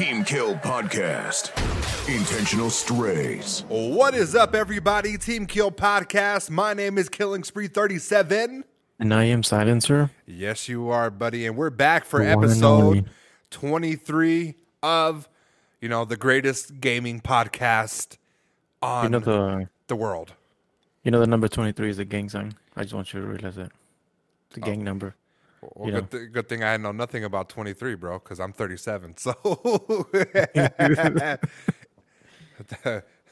Team Kill Podcast. Intentional Strays. What is up, everybody? Team Kill Podcast. My name is Killing Spree 37. And I am Silencer. Yes, you are, buddy. And we're back for The episode 23 of, you know, the greatest gaming podcast on You know the the world. you know the number twenty three is a gang sign. I just want you to realize that. The oh. gang number. Well, You good, th- good thing I know nothing about 23, bro, because I'm 37. So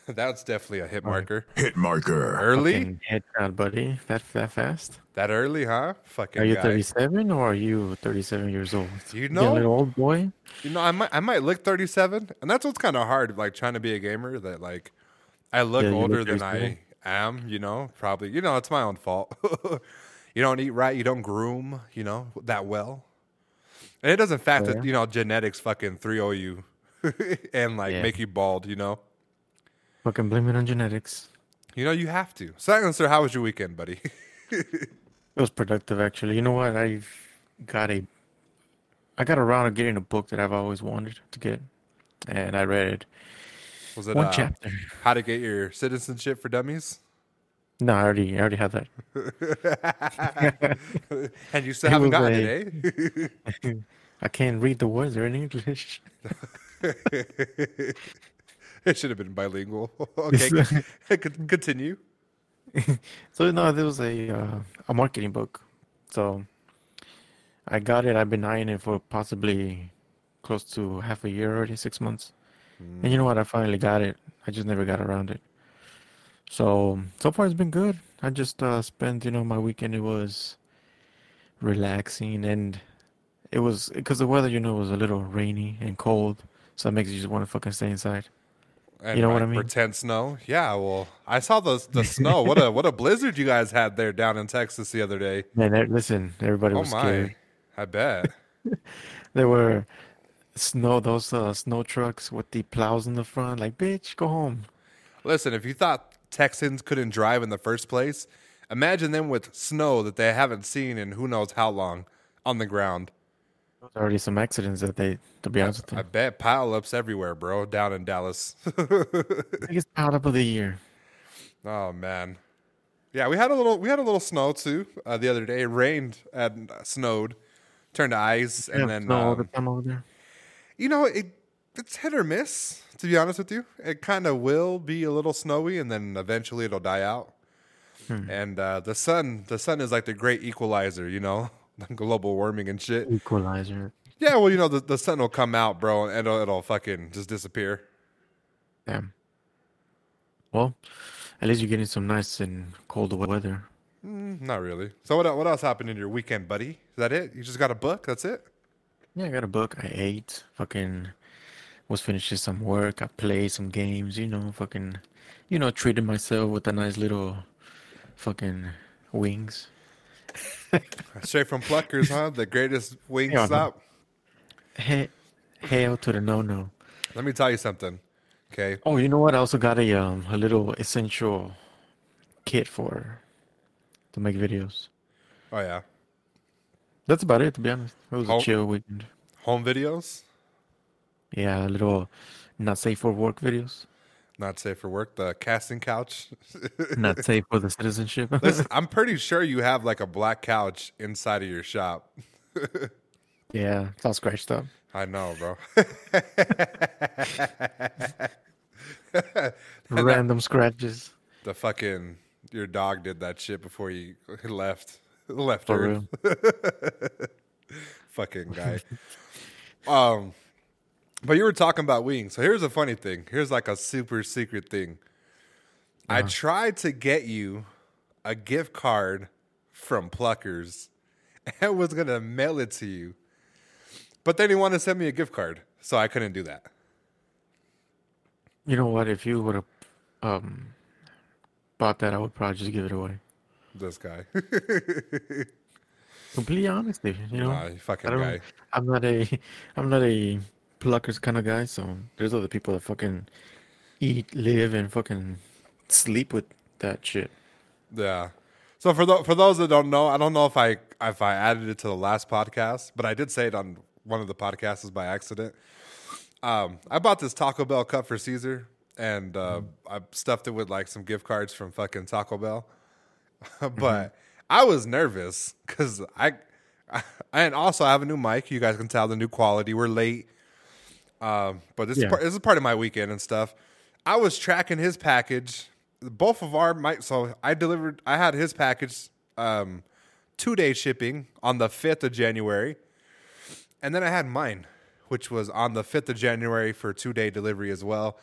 that's definitely a hit marker. Hit marker. Early? Fucking headshot, buddy. That that fast? That early, huh? Fucking Are you guy. thirty seven or are you thirty seven years old? You You know? a little old boy? You know, I might I might look 37, and that's what's kind of hard, like trying to be a gamer. That like I look Yeah, older look than I am. You know, probably. You know, it's my own fault. you don't eat right. You don't groom. You know that well. And it doesn't fact Oh, that yeah? you know genetics fucking 3 you and like Yeah. make you bald. You know. Fucking blame it on genetics. You know you have to. Silencer, how was your weekend, buddy? It was productive actually. You know what? I got a I got around to getting a book that I've always wanted to get. And I read it. was it One uh, chapter. how to get your citizenship for dummies? No, I already I already have that. and you still It haven't gotten a- it, eh? I can't read the words. They're in English. It should have been bilingual. okay, continue. So no, there was a uh, a marketing book. So I got it. I've been eyeing it for possibly close to half a year already, six months. And you know what? I finally got it. I just never got around it. So so far it's been good. I just uh, spent you know my weekend. It was relaxing and it was because the weather you know was a little rainy and cold. So it makes you just want to fucking stay inside. And know what I mean? Pretend snow. Yeah. Well, I saw the the snow. What a what a blizzard you guys had there down in Texas the other day. Man, listen, everybody Oh was my! scared. I bet. There were snow, those uh, snow trucks with the plows in the front. Like, bitch, go home. Listen, if you thought Texans couldn't drive in the first place, imagine them with snow that they haven't seen in who knows how long on the ground. There's already some accidents that they, to be honest with I bet pileups everywhere, bro, down in Dallas. biggest pileup of the year. Oh man, yeah, we had a little we had a little snow too uh, the other day. It rained and uh, snowed, turned to ice, and then snow all the um, time over there. you know it it's hit or miss. To be honest with you, it kind of will be a little snowy, and then eventually it'll die out. Hmm. And uh, the sun, the sun is like the great equalizer, you know, global warming and shit. Equalizer. Yeah, well, you know, the, the sun will come out, bro, and it'll, it'll fucking just disappear. Damn. Well, at least you're getting some nice and cold weather. Mm, not really. So what what else happened in your weekend, buddy? Is that it? You just got a book? That's it? Yeah, I got a book. I ate. Fucking was finishing some work. I played some games. You know, fucking, you know, treated myself with a nice little fucking wings. Straight from Pluckers, huh? The greatest wing know. stop. He- Hail to the no no. Let me tell you something. Okay. Oh, you know what? I also got a um a little essential kit for to make videos. Oh yeah. That's about it, to be honest. It was Oh. a chill weekend. Home videos, Yeah, a little not safe for work videos. not safe for work. The casting couch. Not safe for the citizenship. Listen, I'm pretty sure you have like a black couch inside of your shop. yeah, it's all scratched up. I know, bro. Random scratches. the fucking your dog did that shit before he he left left For fucking guy. um, but you were talking about wings. So here's a funny thing. Here's like a super secret thing. I Uh-huh. tried to get you a gift card from Pluckers and was gonna mail it to you, but then he wanted to send me a gift card, so I couldn't do that. You know what? If you would have um bought that, I would probably just give it away. This guy, Completely honesty, you know. nah, you fucking I guy. I'm not a. I'm not a pluckers kind of guy. So there's other people that fucking eat, live, and fucking sleep with that shit. Yeah. So for tho- for those that don't know, I don't know if I if I added it to the last podcast, but I did say it on one of the podcasts by accident. Um, I bought this Taco Bell cup for Caesar, and uh, I stuffed it with like some gift cards from fucking Taco Bell. but I was nervous because I, I, and also I have a new mic. You guys can tell the new quality. We're late, um, but this is part, this is part of my weekend and stuff. I was tracking his package. Both of our mic. So I delivered. I had his package. Um, two day shipping on the fifth of January. And then I had mine, which was on the 5th of January for two day delivery as well.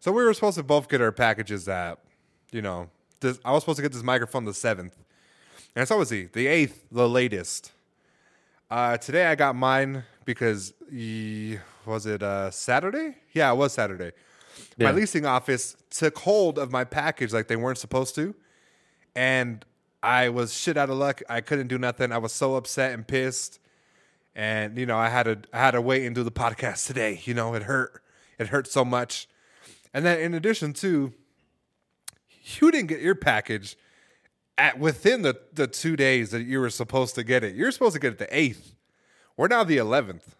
So we were supposed to both get our packages at, you know, this, I was supposed to get this microphone the 7th. And so was he, the 8th, the latest. Uh, today I got mine because, was it uh, Saturday? Yeah, it was Saturday. My leasing office took hold of my package like they weren't supposed to. And I was shit out of luck. I couldn't do nothing. I was so upset and pissed and you know I had to I had to wait and do the podcast today. You know, it hurt. It hurt so much. And then in addition to, you didn't get your package at within the the two days that you were supposed to get it. You're supposed to get it the eighth. We're now the eleventh.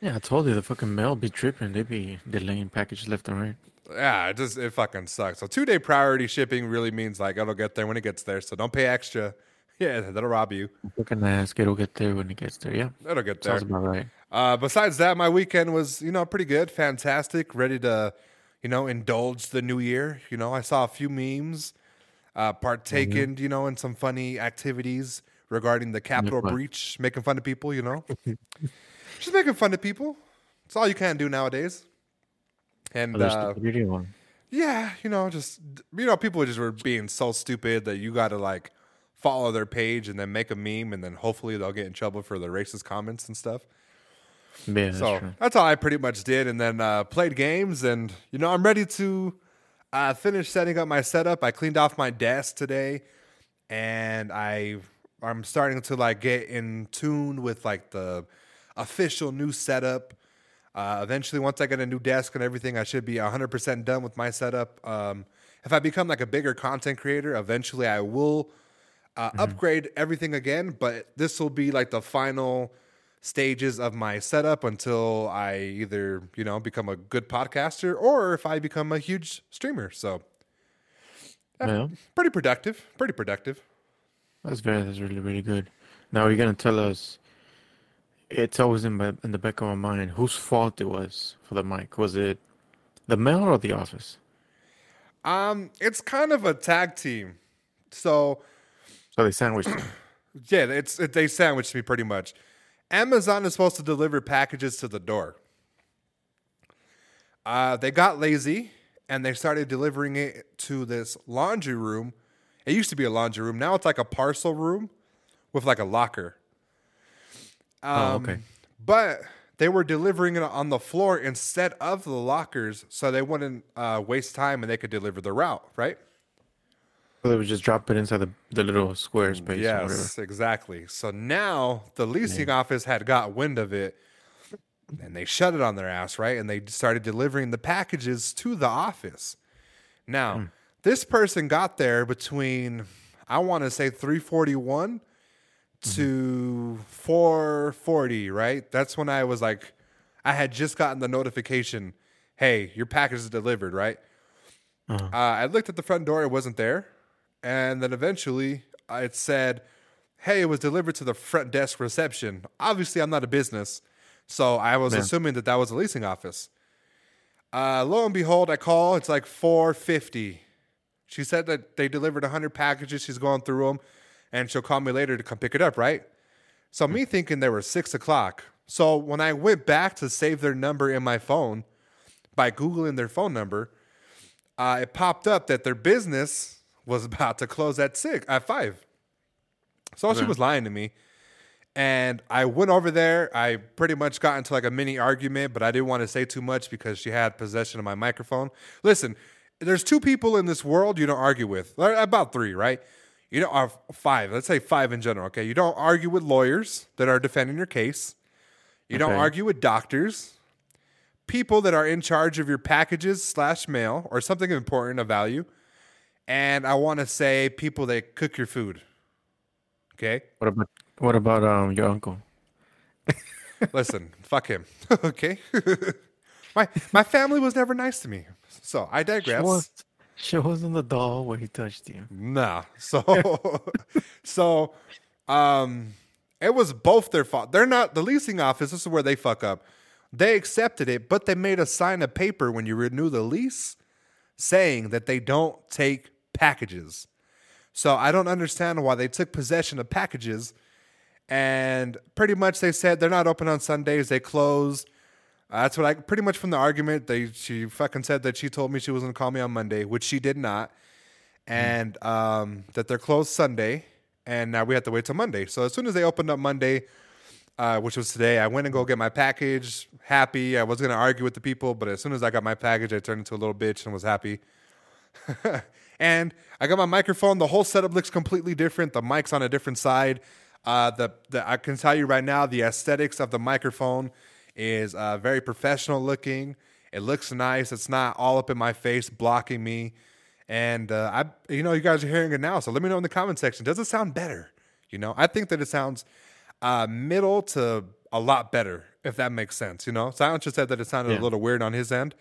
Yeah, I told you the fucking mail be tripping. They be delaying packages left and right. Yeah, it just it fucking sucks. So two day priority shipping really means like it'll get there when it gets there. So don't pay extra. Yeah, that'll rob you. Fucking ask, it'll get there when it gets there. Yeah, it'll get there. sounds about right. Uh, besides that, my weekend was, you know, pretty good, fantastic, ready to, you know, indulge the new year. You know, I saw a few memes, uh, partaken, you know, in some funny activities regarding the Capitol breach, making fun of people, you know, just making fun of people. It's all you can do nowadays. And uh, the video one. yeah, you know, just you know, people just were being so stupid that you got to like follow their page and then make a meme, and then hopefully they'll get in trouble for the racist comments and stuff. Yeah, that's So true. that's all I pretty much did, and then uh, played games, and you know I'm ready to uh, finish setting up my setup. I cleaned off my desk today, and I I'm starting to like get in tune with like the official new setup. Uh, eventually, once I get a new desk and everything, I should be 100% done with my setup. Um, if I become like a bigger content creator, eventually I will uh, upgrade everything again. But this will be like the final stages of my setup until I either you know become a good podcaster or if I become a huge streamer. So Yeah, pretty productive. Pretty productive. that's very, that's really, really good. Now you're gonna tell us. It's always in my in the back of my mind whose fault it was for the mic. Was it the mail or the office? Um, it's kind of a tag team. So So they sandwiched it. yeah, it's it, they sandwiched me pretty much. Amazon is supposed to deliver packages to the door. Uh, they got lazy and they started delivering it to this laundry room. It used to be a laundry room. Now it's like a parcel room with like a locker. Oh, Um, okay. But they were delivering it on the floor instead of the lockers, so they wouldn't uh, waste time and they could deliver the route, right? So they would just drop it inside the, the little square space or whatever. Yes, exactly. So now the leasing office had got wind of it and they shut it on their ass, right? And they started delivering the packages to the office. Now, this person got there between I want to say 341 to 440, right? That's when I was like I had just gotten the notification, "Hey, your package is delivered," right? Uh, I looked at the front door; it wasn't there, and then eventually uh, it said, "Hey, it was delivered to the front desk reception." Obviously, I'm not a business, so I was Yeah. assuming that that was a leasing office. Uh, lo and behold, I call. It's like 450. She said that they delivered 100 packages. She's going through them, and she'll call me later to come pick it up. Right? So me thinking they were six o'clock. So when I went back to save their number in my phone by googling their phone number, uh, it popped up that their business was about to close at six at five. So she was lying to me. And I went over there. I pretty much got into like a mini argument, but I didn't want to say too much because she had possession of my microphone. Listen, there's two people in this world you don't argue with. About three, right? You don't or five. Let's say five in general. Okay, you don't argue with lawyers that are defending your case. You don't argue with doctors, people that are in charge of your packages slash mail or something important of value, and I want to say people that cook your food. Okay. What about what about um your uncle? Listen, fuck him. okay. my my family was never nice to me. So I digress. Us on the doll where he touched you. Nah. So so um it was both their fault. They're not the leasing office, this is where they fuck up. They accepted it, but they made us sign a paper when you renew the lease saying that they don't take packages. So I don't understand why they took possession of packages and pretty much they said they're not open on Sundays, they close. Uh, that's what I pretty much from the argument they she fucking said that she told me she was gonna call me on Monday, which she did not, and um, that they're closed Sunday, and now we have to wait till Monday. So as soon as they opened up Monday, uh, which was today, I went and go get my package. Happy, I was gonna argue with the people, but as soon as I got my package, I turned into a little bitch and was happy. and I got my microphone. The whole setup looks completely different. The mic's on a different side. Uh, the, the I can tell you right now, the aesthetics of the microphone is uh, very professional looking. It looks nice. It's not all up in my face, blocking me. And uh, I, you know, you guys are hearing it now. So let me know in the comment section. Does it sound better? You know, I think that it sounds uh, middle to a lot better, if that makes sense. You know, Silence just said that it sounded Yeah. a little weird on his end.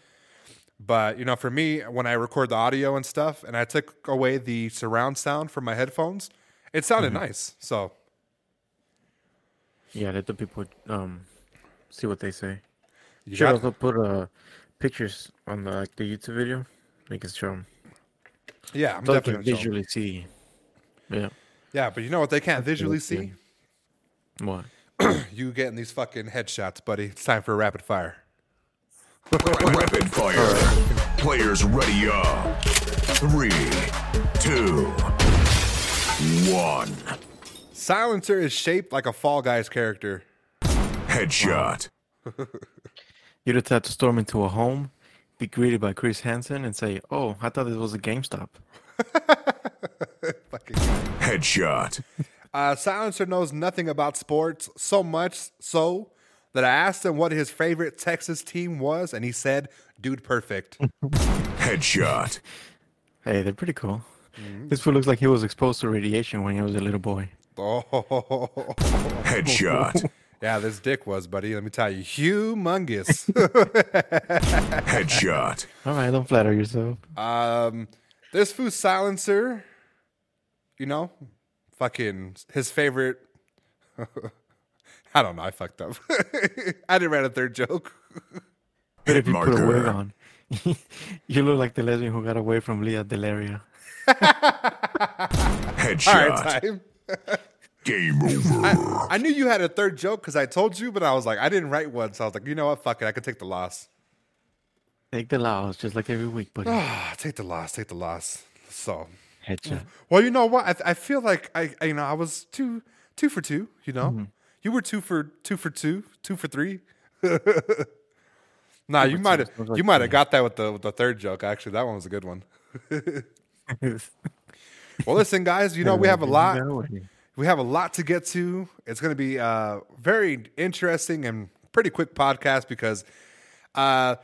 But you know, for me, when I record the audio and stuff, and I took away the surround sound from my headphones, it sounded nice. So Yeah, let the people um see what they say. you Should got- also put uh pictures on the, like the YouTube video. You can show them. yeah, I'm So they definitely can gonna show 'em. visually see. Yeah. Yeah, but you know what they can't visually see? What? You getting these fucking headshots, buddy. It's time for a rapid fire. Rapid fire. Players ready up. Three, two, one. Silencer is shaped like a Fall Guys character. Headshot. You just have to storm into a home, be greeted by Chris Hansen, and say, "Oh, I thought this was a GameStop." Fucking Headshot. Uh, Silencer knows nothing about sports, so much so that I asked him what his favorite Texas team was, and he said, Dude Perfect. Headshot. Hey, they're pretty cool. Mm-hmm. This fool looks like he was exposed to radiation when he was a little boy. oh, Headshot. Yeah, this dick was, buddy. Let me tell you, humongous. Headshot. All right, don't flatter yourself. um, this food Silencer, you know, fucking his favorite. I don't know. I fucked up. I didn't write a third joke. But if Hit you put a wig on, you look like the lesbian who got away from Lea DeLaria. Headshot. right, time. Game over. I knew you had a third joke because I told you, but I was like, I didn't write one, so I was like, you know what? Fuck it. I could take the loss. Take the loss, just like every week, buddy. Ah, take the loss. Take the loss. So, Headshot. well, you know what? I, I feel like I, I, you know, I was two, two for two. You know, you were two for two for two, two for three. nah, you might have, like you might have got that with the with the third joke. Actually, that one was a good one. Well, listen, guys. You know, we have a lot. We have a lot to get to. It's going to be a very interesting and pretty quick podcast because uh,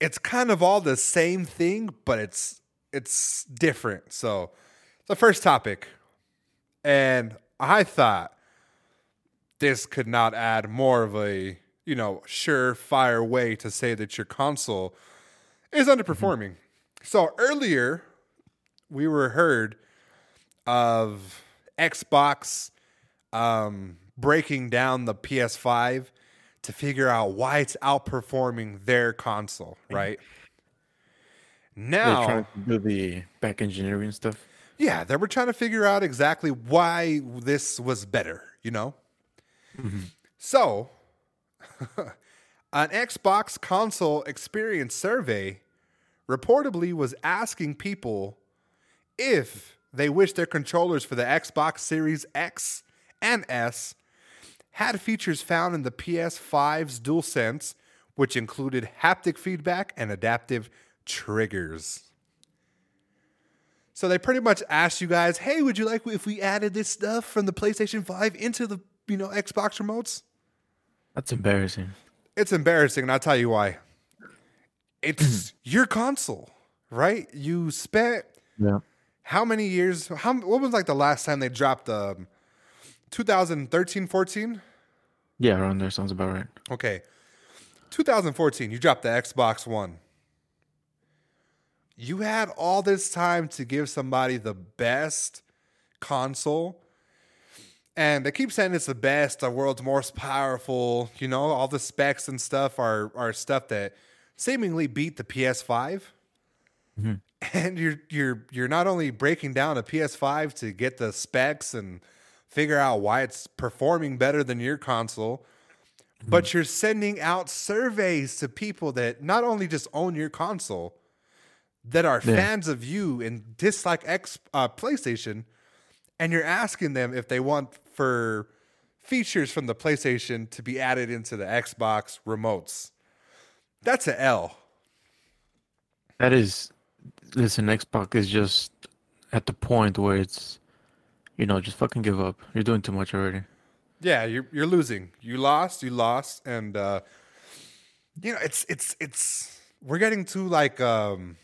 it's kind of all the same thing, but it's it's different. So, the first topic, and I thought this could not add more of a you know surefire way to say that your console is underperforming. So earlier, we were heard of Xbox um, breaking down the PS5 to figure out why it's outperforming their console, right? Now, trying to do the back engineering stuff. yeah, they were trying to figure out exactly why this was better, you know? So, an Xbox console experience survey reportedly was asking people if they wish their controllers for the Xbox Series X and S had features found in the PS5's DualSense, which included haptic feedback and adaptive triggers. So they pretty much asked you guys, "Hey, would you like if we added this stuff from the PlayStation 5 into the, you know, Xbox remotes?" That's embarrassing. It's embarrassing, and I'll tell you why. It's your console, right? You spent Yeah. How many years? How what was like the last time they dropped um, the 2013, 14? Yeah, around there sounds about right. Okay. 2014, you dropped the Xbox One. You had all this time to give somebody the best console. And they keep saying it's the best, the world's most powerful. You know, all the specs and stuff are are stuff that seemingly beat the PS5. And you're you're you're not only breaking down a PS5 to get the specs and figure out why it's performing better than your console, but you're sending out surveys to people that not only just own your console, that are Yeah. fans of you and dislike X uh, PlayStation, and you're asking them if they want for features from the PlayStation to be added into the Xbox remotes. That's a L. That is, listen, Xbox is just at the point where it's, you know, just fucking give up. You're doing too much already. Yeah, you're you're losing. You lost. You lost, and uh, you know it's it's it's we're getting to like um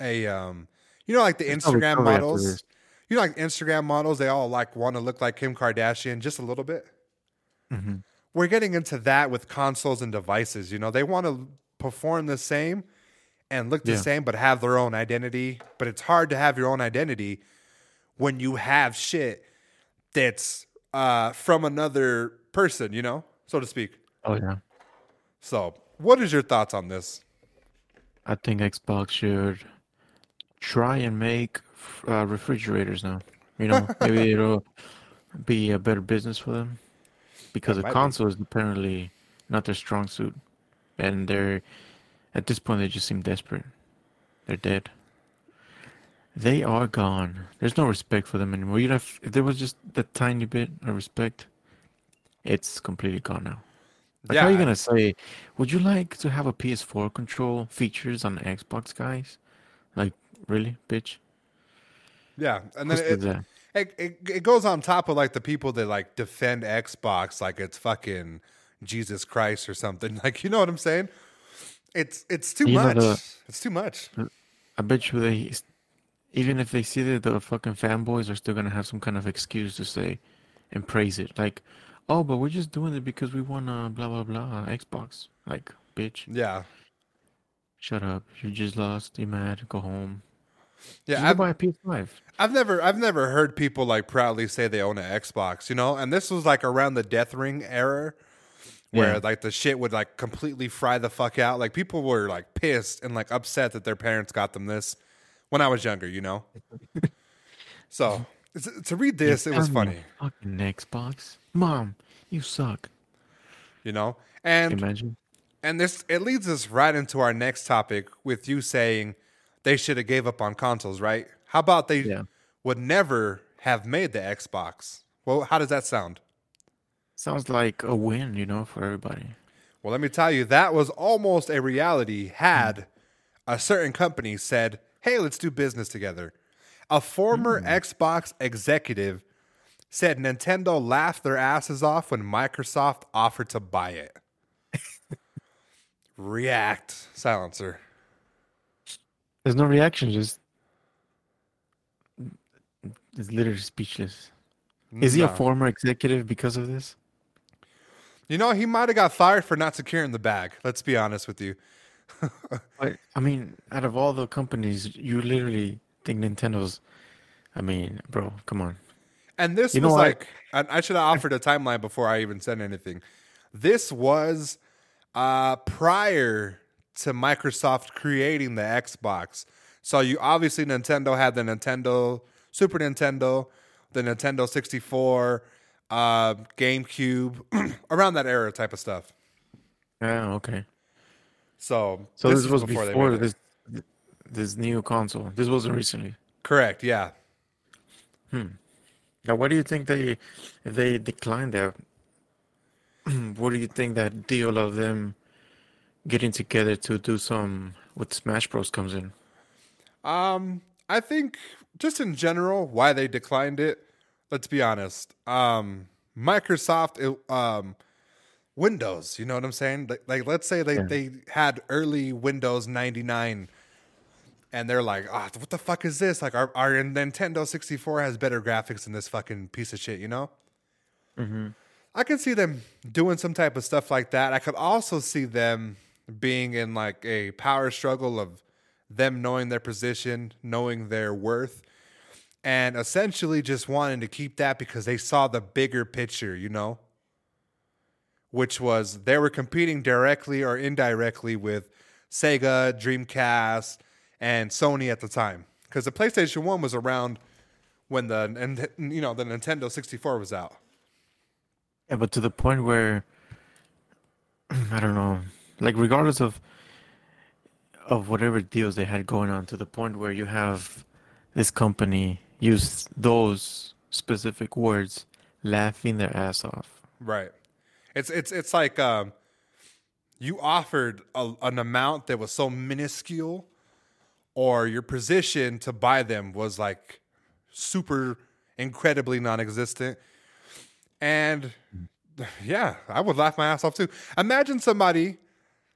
a um you know like the Instagram models. You know like Instagram models. They all like want to look like Kim Kardashian just a little bit. Mhm. We're getting into that with consoles and devices. You know they want to perform the same and look the Yeah. same, but have their own identity. But it's hard to have your own identity when you have shit that's uh, from another person, you know, so to speak. Oh yeah. So, what is your thoughts on this? I think Xbox should try and make uh, refrigerators now. You know, maybe it'll be a better business for them because the might be. console is apparently not their strong suit, and they're at this point they just seem desperate. They're dead. They are gone. There's no respect for them anymore. You'd have if there was just that tiny bit of respect. It's completely gone now. Like, how are you gonna say? Would you like to have a PS4 control features on Xbox, guys? Like, really, bitch? Yeah, and then it, it, it it goes on top of like the people that like defend Xbox like it's fucking Jesus Christ or something. Like, you know what I'm saying? It's it's too You much. the- it's too much. I bet you they, even if they see that the fucking fanboys are still gonna have some kind of excuse to say and praise it, like, oh, but we're just doing it because we want a blah blah blah Xbox. Like, bitch, Yeah, shut up. You just lost. You mad? Go home. yeah. I've, buy a PS5. I've never I've never heard people like proudly say they own an Xbox, you know? And this was like around the Death Ring era where Yeah. like the shit would like completely fry the fuck out. Like people were like pissed and like upset that their parents got them this when I was younger, you know? so to read this, it was funny, Fucking Xbox, mom, you suck. you know? And and this it leads us right into our next topic with you saying they should have gave up on consoles, right? How about they Yeah. would never have made the Xbox? Well, how does that sound? Sounds like a win, you know, for everybody. Well, let me tell you, that was almost a reality had a certain company said, hey, let's do business together. A former hmm. Xbox executive said Nintendo laughed their asses off when Microsoft offered to buy it. React silencer. There's no reaction, just it's literally speechless. Is he a former executive because of this? You know, he might have got fired for not securing the bag. Let's be honest with you. I mean, out of all the companies, you literally think Nintendo's. I mean, bro, come on. And this You was like, I, I should have offered a timeline before I even said anything. This was uh, prior to Microsoft creating the Xbox. So you obviously Nintendo had the Nintendo, Super Nintendo, the Nintendo 64, uh, GameCube, around that era type of stuff. Yeah, okay. So, So this, is was before, it. this this new console. This wasn't recently. Correct. Yeah. Hmm. Now, what do you think they, they declined that? what do you think that deal of them getting together to do some with Smash Bros comes in? Um, I think just in general, why they declined it. Let's be honest. Um, Microsoft, um, Windows. You know what I'm saying? Like, like let's say they Yeah. they had early Windows 99, and they're like, ah, what the fuck is this? Like, our our Nintendo 64 has better graphics than this fucking piece of shit. You know? Mm-hmm. I could see them doing some type of stuff like that. I could also see them being in like a power struggle of them knowing their position, knowing their worth, and essentially just wanting to keep that because they saw the bigger picture, you know? Which was they were competing directly or indirectly with Sega, Dreamcast, and Sony at the time. Because the PlayStation 1 was around when the and you know the Nintendo 64 was out. Yeah, but to the point where I don't know, like regardless of of whatever deals they had going on, to the point where you have this company use those specific words, laughing their ass off. Right. It's it's it's like um, you offered a, an amount that was so minuscule, or your position to buy them was like super incredibly non-existent, and yeah, I would laugh my ass off too. Imagine somebody,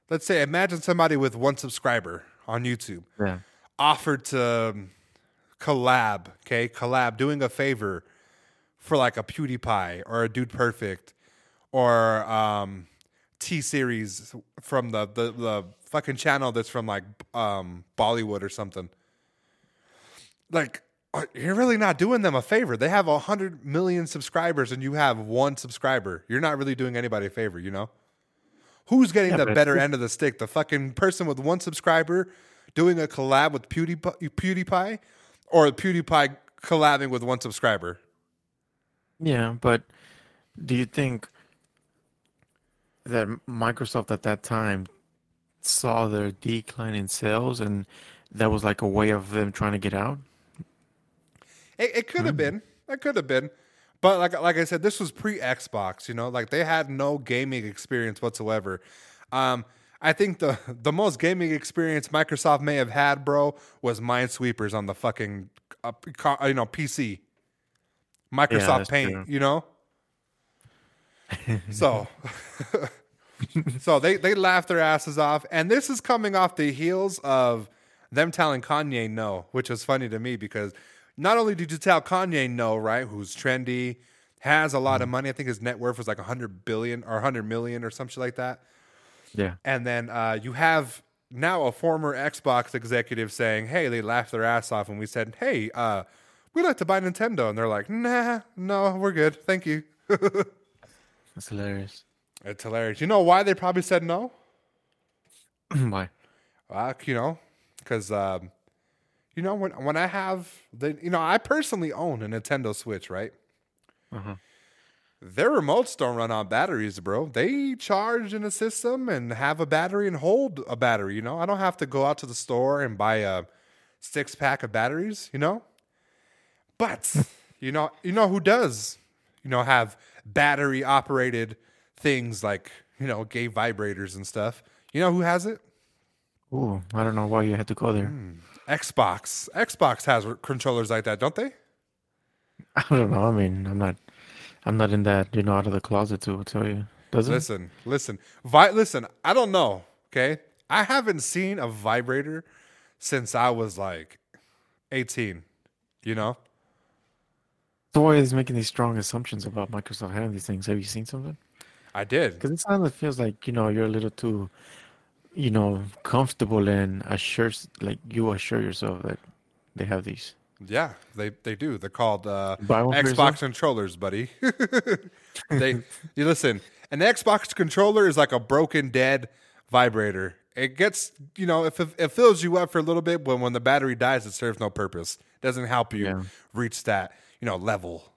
let's say, imagine somebody with one subscriber on YouTube Yeah. offered to um, collab, okay, collab, doing a favor for like a PewDiePie or a Dude Perfect or um, T Series from the, the the fucking channel that's from like um, Bollywood or something. Like uh, you're really not doing them a favor. They have a hundred million subscribers and you have one subscriber. You're not really doing anybody a favor, you know. Who's getting Yeah, the better end of the stick? The fucking person with one subscriber doing a collab with PewDiePie, PewDiePie or PewDiePie collabing with one subscriber? Yeah, but do you think that Microsoft at that time saw their decline in sales and that was like a way of them trying to get out? It, it could have been. It could have been. But like like I said, this was pre Xbox. You know, like they had no gaming experience whatsoever. Um, I think the the most gaming experience Microsoft may have had, bro, was Minesweepers on the fucking uh, co- you know PC. Microsoft that's Paint. true. You know. so. so they they laughed their asses off, and this is coming off the heels of them telling Kanye no, which was funny to me because not only did you tell Kanye no, right, who's trendy, has a lot of money. I think his net worth was like hundred billion or hundred million or something like that. Yeah. And then uh, you have now a former Xbox executive saying, "Hey, they laughed their ass off," and we said, "Hey, uh, we'd like to buy Nintendo," and they're like, "Nah, no, we're good, thank you." That's hilarious. It's hilarious. You know why they probably said no? Why? Uh, you know, because um, you know when when I have the you know I personally own a Nintendo Switch, right? Uh-huh. Their remotes don't run on batteries, bro. They charge in a system and have a battery and hold a battery. You know, I don't have to go out to the store and buy a six pack of batteries. You know, but you know, you know who does? You know, have battery operated things like you know gay vibrators and stuff. You know who has it? Ooh, I don't know why you had to go there. Hmm, Xbox. Xbox has controllers like that, don't they? I don't know. I mean, I'm not, I'm not in that, you know, out of the closet to tell you. Does it? Listen, listen, Vi- listen. I don't know. Okay, I haven't seen a vibrator since I was like eighteen. You know, So why is making these strong assumptions about Microsoft having these things? Have you seen something? I did. Because it sounds it feels like you know you're a little too, you know, comfortable and assure like you assure yourself that they have these. Yeah, they they do. They're called uh, Buy one for Xbox controllers, buddy. they you listen. An Xbox controller is like a broken dead vibrator. It gets you know if it, it fills you up for a little bit, but when the battery dies, it serves no purpose. doesn't help you Yeah. reach that you know level.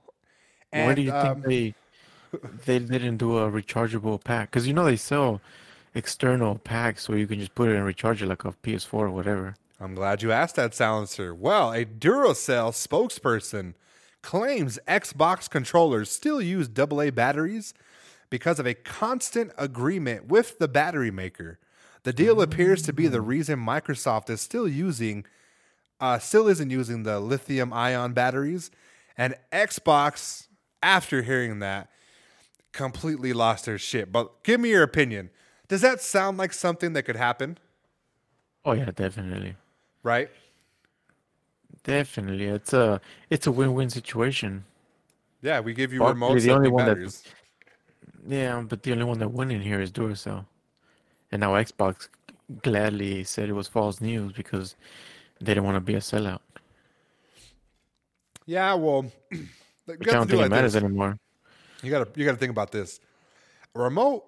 Why do you um, think they they didn't do a rechargeable pack? Because you know they sell external packs where you can just put it and recharge it like a PS4 or whatever. I'm glad you asked that, silencer. Well, a Duracell spokesperson claims Xbox controllers still use AA batteries because of a constant agreement with the battery maker. The deal appears to be the reason Microsoft is still using, uh, still isn't using the lithium ion batteries, and Xbox, after hearing that, completely lost their shit. But give me your opinion. Does that sound like something that could happen? Oh yeah, definitely, Right? definitely. It's a it's a win-win situation. Yeah, we give you Well, remotes the only one that- Yeah, but the only one that went in here is Duracell, and now Xbox gladly said it was false news because they didn't want to be a sellout. Yeah, well, you I don't think like it matters this. anymore. You gotta you gotta think about this. A remote,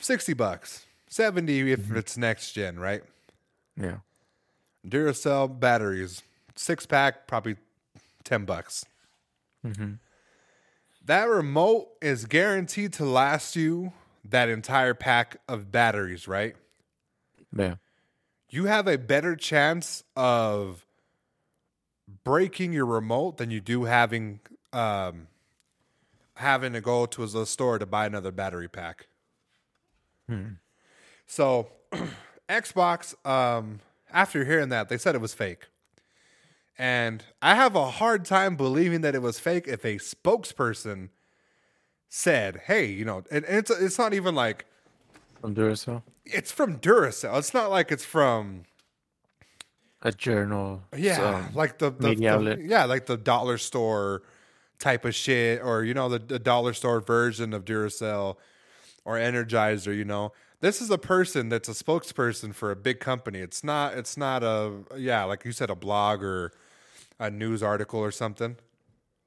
sixty bucks, seventy if mm-hmm. it's next gen, right? Yeah. Duracell batteries, six pack, probably ten bucks. hmm That remote is guaranteed to last you that entire pack of batteries, right? Yeah. You have a better chance of breaking your remote than you do having um, having to go to a store to buy another battery pack. So, Xbox, um, after hearing that, they said it was fake. And I have a hard time believing that it was fake if a spokesperson said, "Hey, you know," and, and it's it's not even like From Duracell, it's from Duracell. It's not like it's from a journal. yeah, like the, the, the- yeah, like the dollar store type of shit, or you know, the, the dollar store version of Duracell or Energizer. You know, this is a person that's a spokesperson for a big company. It's not. It's not a yeah, like you said, a blog or a news article or something.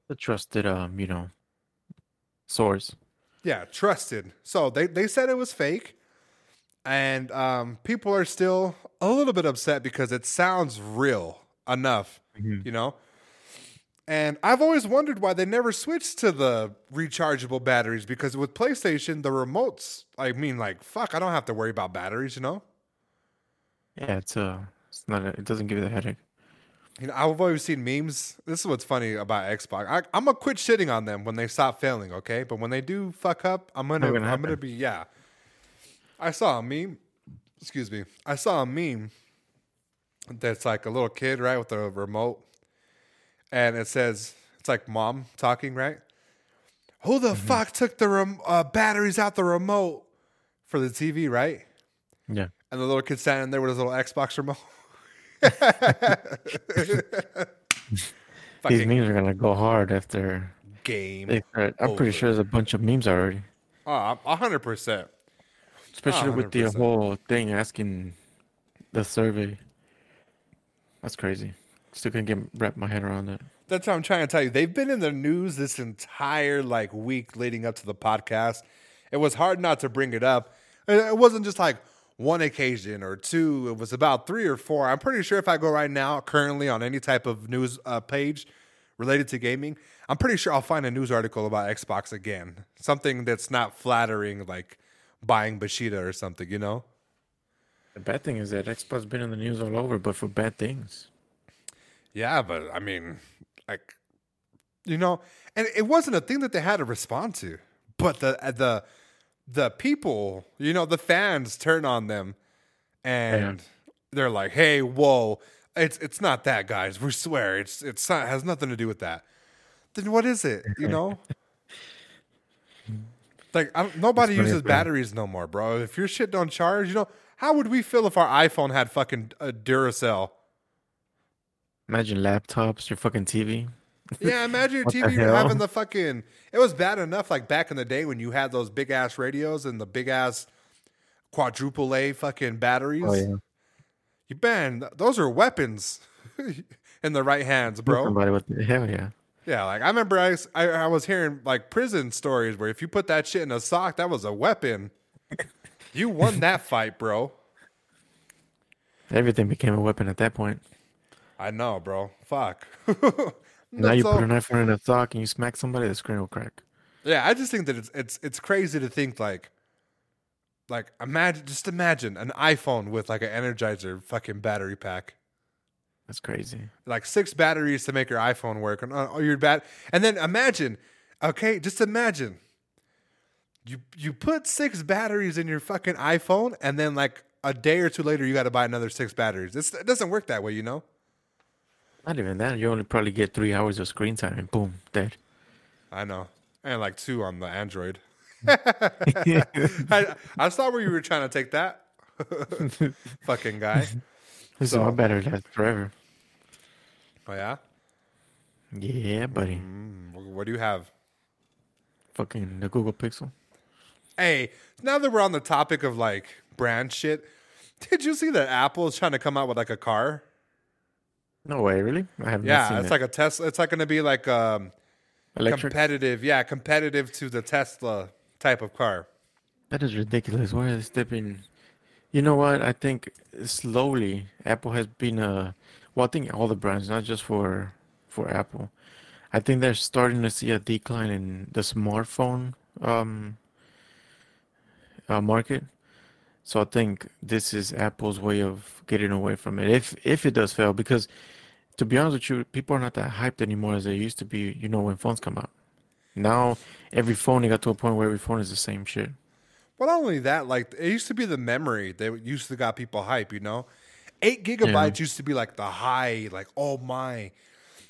a trusted, um, you know, source. Yeah, trusted. So they they said it was fake, and um, people are still a little bit upset because it sounds real enough, you know. And I've always wondered why they never switched to the rechargeable batteries because with PlayStation, the remotes, I mean, like, fuck, I don't have to worry about batteries, you know? Yeah, it's uh, it's not. A, it doesn't give you the headache. You know, I've always seen memes. This is what's funny about Xbox. I, I'm gonna quit shitting on them when they stop failing, okay? But when they do fuck up, I'm gonna, gonna I'm gonna be yeah. I saw a meme. Excuse me. I saw a meme that's like a little kid, right, with a remote, and it says it's like mom talking, right? Who the Mm-hmm. fuck took the rem- uh, batteries out the remote for the TV, right? Yeah. And the little kid standing there with his little Xbox remote. These memes are gonna go hard after. game. I'm pretty sure there's a bunch of memes already, Oh, a hundred percent. especially with the whole thing asking the survey. That's crazy. Still can't get wrap my head around that. That's what I'm trying to tell you. They've been in the news this entire like week leading up to the podcast. It was hard not to bring it up. It wasn't just like one occasion or two. It was about three or four. I'm pretty sure if I go right now, currently on any type of news uh, page related to gaming, I'm pretty sure I'll find a news article about Xbox again. Something that's not flattering, like buying Bethesda or something. You know? The bad thing is that Xbox been in the news all over, but for bad things. Yeah, but I mean, like, you know, and it wasn't a thing that they had to respond to, but the uh, the the people, you know, the fans turn on them, and they're like, "Hey, whoa, it's it's not that, guys. We swear, it's it's not has nothing to do with that." Then what is it? You know. Like nobody It's funny, uses batteries no more, bro. If your shit don't charge, you know how would we feel if our iPhone had fucking a Duracell? Imagine laptops, your fucking TV. Yeah, imagine your What the TV having the fucking. It was bad enough, like back in the day when you had those big ass radios and the big ass quadruple A fucking batteries. Oh yeah. You man, those are weapons in the right hands, bro. Somebody with hell yeah. Yeah, like I remember I I was hearing like prison stories where if you put that shit in a sock, that was a weapon. you won that fight, bro. Everything became a weapon at that point. I know, bro. Fuck. now you So- put an iPhone in a sock and you smack somebody, the screen will crack. Yeah, I just think that it's it's it's crazy to think like like imagine just imagine an iPhone with like an Energizer fucking battery pack. That's crazy. Like six batteries to make your iPhone work and oh, your bat and then imagine okay, just imagine you you put six batteries in your fucking iPhone and then like a day or two later you got to buy another six batteries. It's, it doesn't work that way, you know? Not even that. You only probably get three hours of screen time and boom, dead. I know. And like two on the Android. I, I saw where you were trying to take that. Fucking guy. This So- is my battery lasts forever. Oh yeah. Yeah, buddy. Mm, what do you have? Fucking the Google Pixel. Hey, now that we're on the topic of like brand shit, did you see that Apple is trying to come out with like a car? No way, really? I have Yeah, it's it. like a Tesla. It's like going to be like um, electric. competitive. Yeah, competitive to the Tesla type of car. That is ridiculous. Why are they stepping? You know what? I think slowly Apple has been uh well, I think all the brands, not just for for Apple. I think they're starting to see a decline in the smartphone um uh, market. So I think this is Apple's way of getting away from it. If if it does fail, because to be honest with you, people are not that hyped anymore as they used to be, you know, when phones come out. Now every phone it got to a point where every phone is the same shit. Well, not only that, like it used to be the memory that used to got people hype. You know, eight gigabytes used to be like the high, like oh my,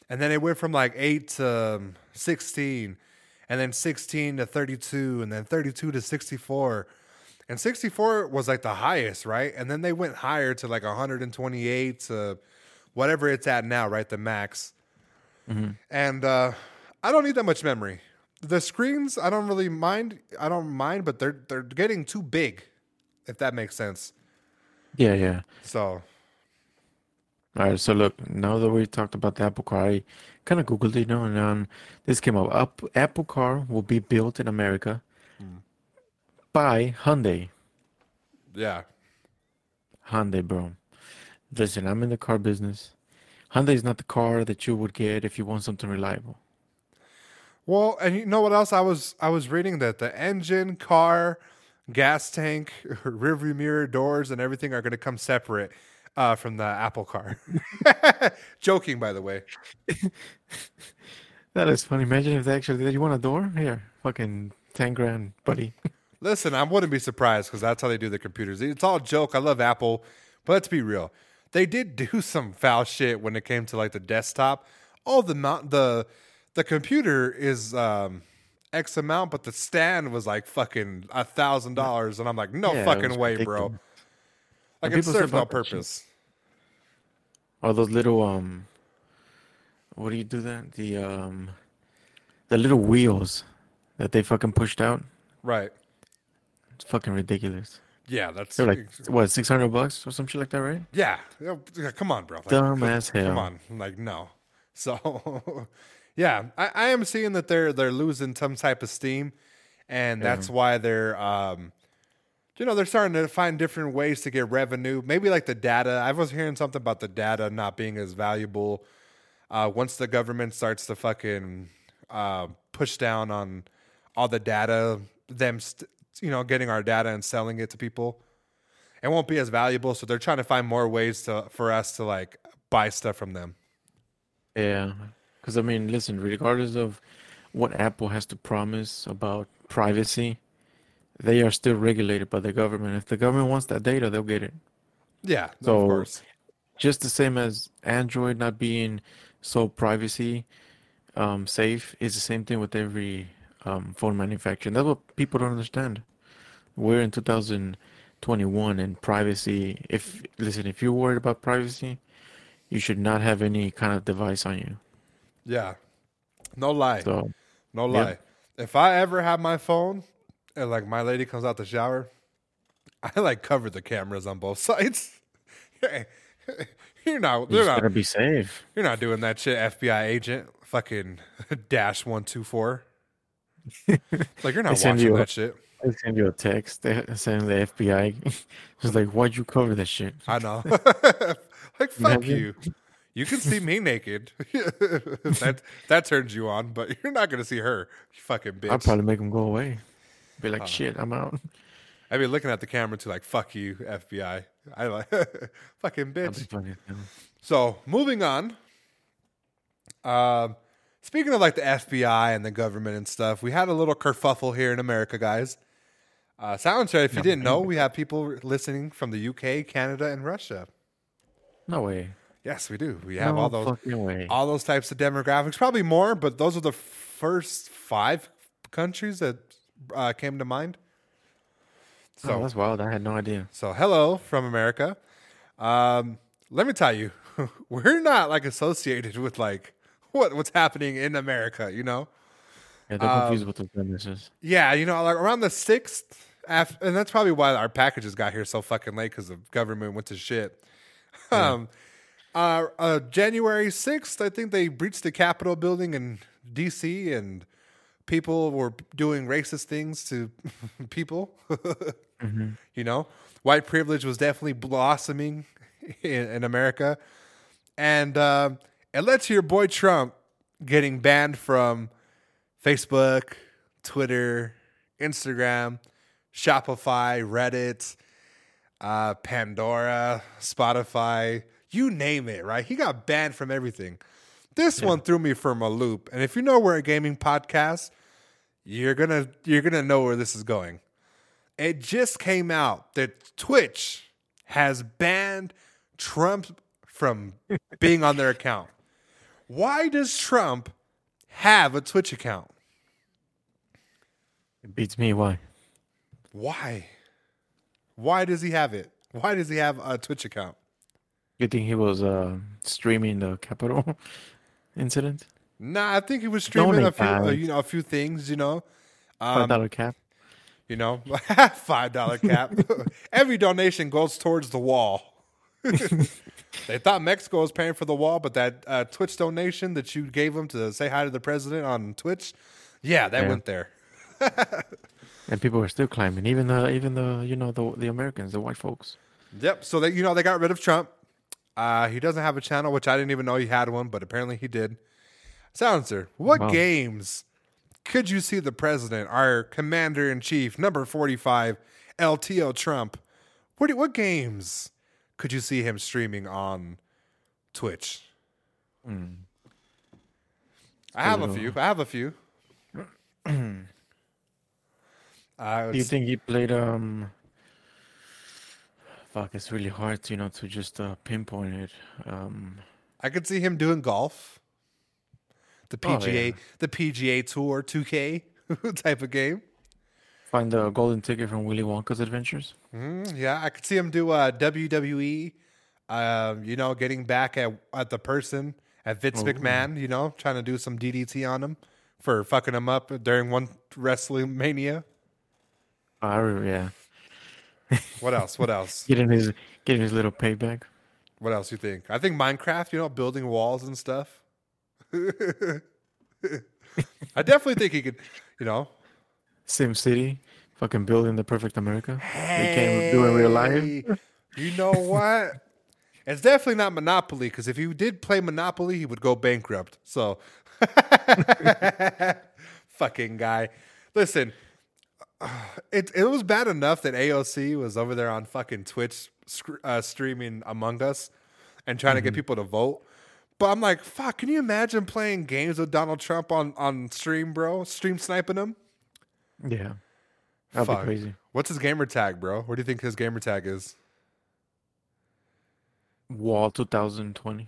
and then it went from like eight to um, sixteen, and then sixteen to thirty-two, and then thirty-two to sixty-four, and sixty-four was like the highest, right? And then they went higher to like one hundred and twenty-eight to whatever it's at now, right? The max. And uh, I don't need that much memory. The screens, I don't really mind. I don't mind, but they're they're getting too big, if that makes sense. Yeah, yeah. So All right, so look, now that we talked about the Apple car, I kind of Googled it, you know, and um, this came up. Up, Apple car will be built in America by Hyundai. yeah, Hyundai, bro. Listen, I'm in the car business. Hyundai is not the car that you would get if you want something reliable. Well, and you know what else? I was I was reading that the engine, car, gas tank, rearview mirror, doors, and everything are going to come separate uh, from the Apple car. Joking, by the way. That is funny. Imagine if they actually did. You want a door? Here, fucking 10 grand, buddy. Listen, I wouldn't be surprised because that's how they do the computers. It's all joke. I love Apple, but let's be real. They did do some foul shit when it came to like the desktop. Oh, the mount the the computer is um X amount, but the stand was like fucking a thousand dollars, and I'm like, no Yeah, fucking way, bro. Like And it people say serves no about that shit. purpose. Or those little, um, what do you do that? The, um, the little wheels that they fucking pushed out. Right. It's fucking ridiculous. Yeah, that's They're like, what, 600 bucks or some shit like that, right? yeah. yeah, yeah, Come on, bro. Like, Dumb hell. Come on, like no. So, yeah, I, I am seeing that they're they're losing some type of steam, and that's why they're um, you know, they're starting to find different ways to get revenue. Maybe like the data. I was hearing something about the data not being as valuable. Uh, once the government starts to fucking uh, push down on all the data, them, st- you know, getting our data and selling it to people, it won't be as valuable. So they're trying to find more ways to for us to like buy stuff from them. Yeah. Because, I mean, listen, regardless of what Apple has to promise about privacy, they are still regulated by the government. If the government wants that data, they'll get it. Yeah, So- of course. Just the same as Android not being so privacy um, safe is the same thing with every um, phone manufacturer. That's what people don't understand. We're in 2021 and privacy, if, listen, if you're worried about privacy, you should not have any kind of device on you. Yeah, no lie, So, no Yep. lie. If I ever have my phone and like my lady comes out the shower, I like cover the cameras on both sides. you're not, you you're not, gotta be safe. you're not doing that shit, FBI agent. Fucking dash one two four. Like you're not watching you that shit. They send you a text. Send the FBI. It's like, why'd you cover that shit? I know. like fuck you. You can see me naked. that that turns you on, but you're not gonna see her. You fucking bitch. I'll probably make them go away. Be like, shit, I'm out. I'd be looking at the camera too, like "fuck you, FBI." I like fucking bitch. funny. So moving on. Um, speaking of like the FBI and the government and stuff, we had a little kerfuffle here in America, guys. Uh, Soundshare, if you didn't know, we have people listening from the UK, Canada, and Russia. No way. Yes, we do. We have no all those all those types of demographics. Probably more, but those are the first five countries that uh, came to mind. So oh, that's wild. I had no idea. So, hello from America. Um, let me tell you, we're not like associated with like what what's happening in America. You know, Yeah, they're Um, confused with the premises. yeah, you know, like around the sixth After, and that's probably why our packages got here so fucking late because the government went to shit. Um, uh, uh, January 6th, I think they breached the Capitol building in D.C. and people were doing racist things to people. You know, white privilege was definitely blossoming in, in America. And uh, it led to your boy Trump getting banned from Facebook, Twitter, Instagram, Shopify, Reddit, uh, Pandora, Spotify, you name it, right? He got banned from everything. This one threw me from a loop. And if you know we're a gaming podcast, you're gonna you're gonna know where this is going. It just came out that Twitch has banned Trump from being on their account. Why does Trump have a Twitch account? It beats me. Why? Why? Why does he have it? Why does he have a Twitch account? You think he was uh, streaming the Capitol incident? Nah, I think he was streaming a few, uh, you know, a few things. You know, Five um, dollar cap. you know, five dollar cap. Every donation goes towards the wall. they thought Mexico was paying for the wall, but that uh, Twitch donation that you gave them to say hi to the president on Twitch, yeah, that Yeah. went there. And people were still climbing, even the even the you know the the Americans, the white folks. Yep. So they, you know, they got rid of Trump. Uh, he doesn't have a channel, which I didn't even know he had one, but apparently he did. Silencer, what Wow. games could you see the president, our commander in chief, number forty-five, LTO Trump? What what games could you see him streaming on Twitch? I have a few. I have a few. Uh, Do you think he played um? Fuck, it's really hard, you know, to just uh, pinpoint it. Um, I could see him doing golf. The Oh, PGA, yeah. the PGA Tour 2K type of game. find the golden ticket from Willy Wonka's Adventures. Mm, yeah, I could see him do uh, WWE. Um, you know, getting back at at the person at Vince McMahon. You know, trying to do some DDT on him for fucking him up during one Wrestling Mania. I re- yeah, What else? What else? getting his getting his little payback. What else you think? I think Minecraft. You know, building walls and stuff. I definitely think he could. You know, Sim City, fucking building the perfect America. They can't do in real life. You know what? it's definitely not Monopoly because if he did play Monopoly, he would go bankrupt. So, fucking guy. Listen, it it was bad enough that AOC was over there on fucking Twitch uh, streaming Among Us and trying to get people to vote. But I'm like, fuck, can you imagine playing games with Donald Trump on, on stream, bro? Stream sniping him? Yeah, that'd Fuck. be crazy. What's his gamer tag, bro? What do you think his gamer tag is? Wall 2020.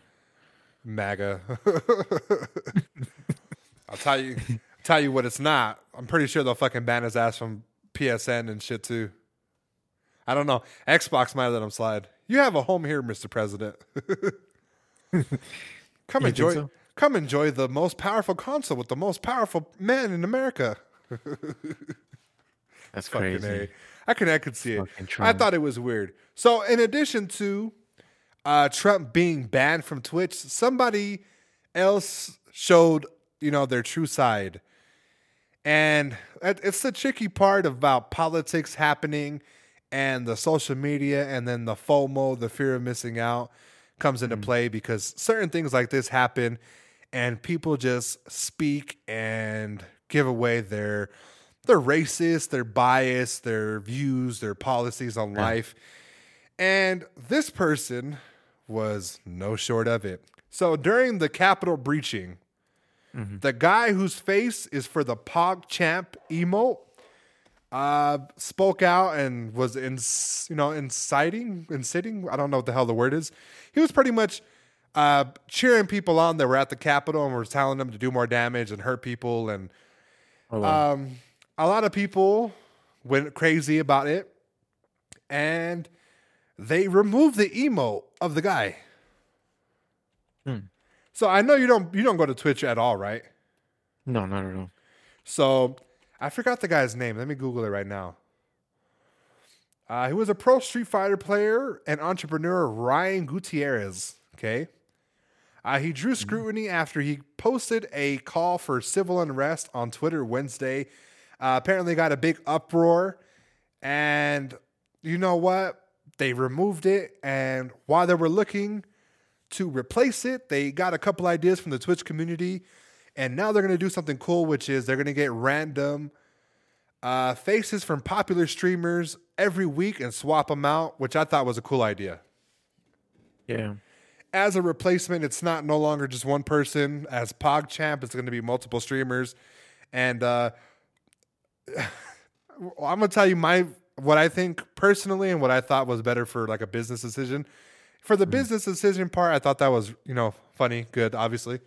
MAGA. I'll tell you tell you what it's not. I'm pretty sure they'll fucking ban his ass from PSN and shit too. I don't know. Xbox might let him slide. You have a home here, Mr. President. come You enjoy so? come enjoy the most powerful console with the most powerful man in America. That's Fucking crazy. A. I could I could see it. I thought it was weird. So in addition to uh, Trump being banned from Twitch, somebody else showed you know their true side, and it's the tricky part about politics happening and the social media, and then the FOMO, the fear of missing out, comes into mm. play because certain things like this happen, and people just speak and give away their they're racist, they're biased, their views, their policies on life. And this person was no short of it. So during the Capitol breaching, the guy whose face is for the Pog Champ emote uh, spoke out and was in, you know, inciting, inciting. I don't know what the hell the word is. He was pretty much uh, cheering people on that were at the Capitol and was telling them to do more damage and hurt people and Oh, wow. um, a lot of people went crazy about it, and they removed the emote of the guy. Hmm. So I know you don't you don't go to Twitch at all, right? no, not at all. So I forgot the guy's name. Let me Google it right now. Uh, he was a pro Street Fighter player and entrepreneur Ryan Gutierrez. Okay. Uh, he drew scrutiny after he posted a call for civil unrest on Twitter Wednesday. Uh, apparently, got a big uproar. And you know what? They removed it. And while they were looking to replace it, they got a couple ideas from the Twitch community. And now they're going to do something cool, which is they're going to get random uh, faces from popular streamers every week and swap them out, which I thought was a cool idea. Yeah. As a replacement, it's not no longer just one person. As PogChamp, it's going to be multiple streamers. And uh, I'm going to tell you my what I think personally and what I thought was better for like a business decision. For the hmm. business decision part, I thought that was, you know, funny, good, obviously.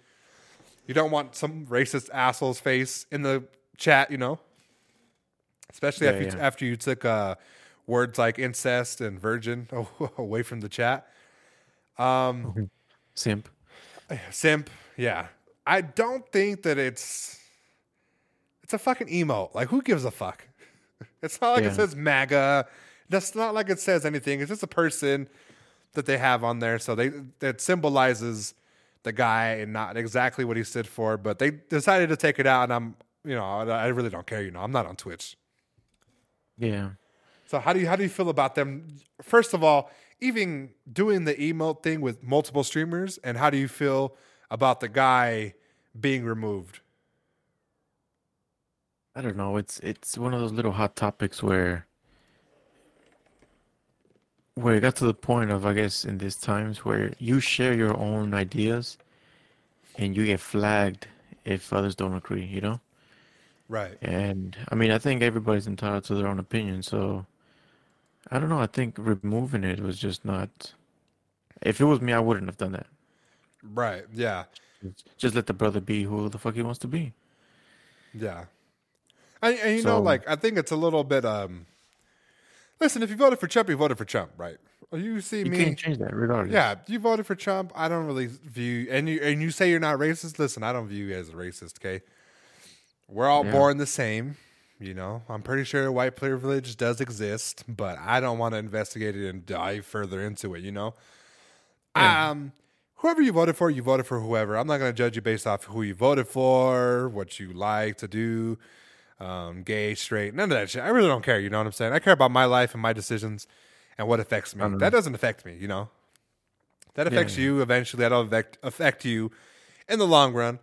You don't want some racist asshole's face in the chat, you know. Especially Yeah, after, you, yeah. after you took uh, words like incest and virgin away from the chat. Um, mm-hmm. Simp. Simp, yeah. I don't think that it's it's a fucking emo. Like who gives a fuck? It's not like it says MAGA. That's not like it says anything. It's just a person that they have on there. So they that symbolizes the guy and not exactly what he stood for. But they decided to take it out, and I'm you know I I really don't care. You know I'm not on Twitch. Yeah. So how do you how do you feel about them? First of all, even doing the emote thing with multiple streamers, and how do you feel about the guy being removed? I don't know. It's it's one of those little hot topics where where it got to the point of I guess in these times where you share your own ideas and you get flagged if others don't agree, you know? Right. And I mean, I think everybody's entitled to their own opinion, so I don't know. I think removing it was just not. If it was me, I wouldn't have done that. Right. Yeah. Just let the brother be who the fuck he wants to be. Yeah. And, and you know, like I think it's a little bit. um Listen, if you voted for Trump, you voted for Trump, right? You see You me. can't change that, regardless. Yeah, you voted for Trump. I don't really view and you and you say you're not racist. Listen, I don't view you as a racist. Okay, we're all Yeah. born the same. You know, I'm pretty sure white privilege does exist, but I don't want to investigate it and dive further into it. You know, um, whoever you voted for, you voted for whoever. I'm not going to judge you based off who you voted for, what you like to do, um, gay, straight, none of that shit. I really don't care. You know what I'm saying? I care about my life and my decisions and what affects me. That doesn't affect me. You know. That affects yeah. you eventually. That'll affect affect you in the long run.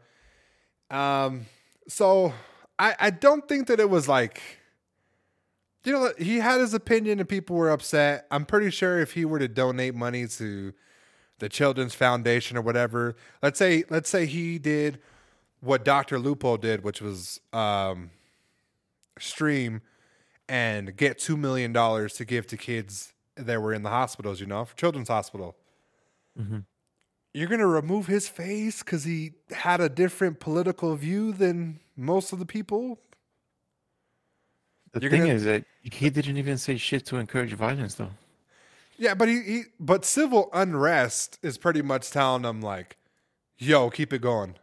Um, so I I don't think that it was like, you know, he had his opinion and people were upset. I'm pretty sure if he were to donate money to the Children's Foundation or whatever, let's say let's say he did what Dr. Lupo did, which was um, stream and get two million dollars to give to kids that were in the hospitals, you know, for children's hospital. You're gonna remove his face because he had a different political view than most of the people. The You're thing gonna- is that he didn't even say shit to encourage violence, though. Yeah, but he, he but civil unrest is pretty much telling them like, "Yo, keep it going."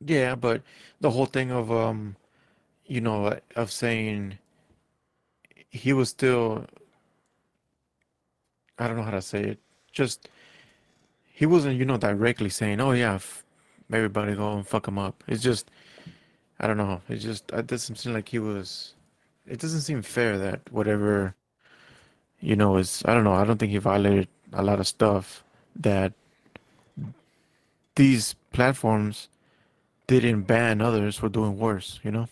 Yeah, but the whole thing of um, you know, of saying he was still, I don't know how to say it. Just he wasn't, you know, directly saying, "Oh yeah, f- everybody go and fuck him up." It's just, I don't know. It just it doesn't seem like he was. It doesn't seem fair that whatever, you know, is I don't know. I don't think he violated a lot of stuff that these platforms didn't ban others for doing worse, you know?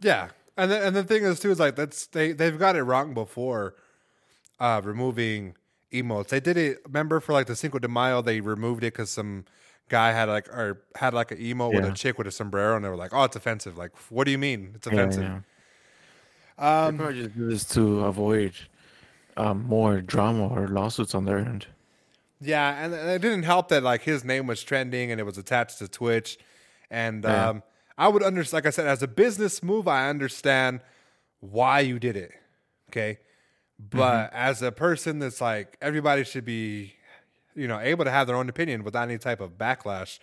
Yeah, and the, and the thing is too is like that's they they've got it wrong before, uh, removing emotes. They did it. Remember for like the Cinco de Mayo, they removed it because some guy had like or had like an emo with a chick with a sombrero, and they were like, "Oh, it's offensive." Like, what do you mean it's offensive? yeah. Um, they probably just do this to avoid um, more drama or lawsuits on their end. Yeah, and and it didn't help that like his name was trending and it was attached to Twitch, and Yeah. um, I would understand. Like I said, as a business move, I understand why you did it. Okay, but as a person that's like everybody should be, you know, able to have their own opinion without any type of backlash.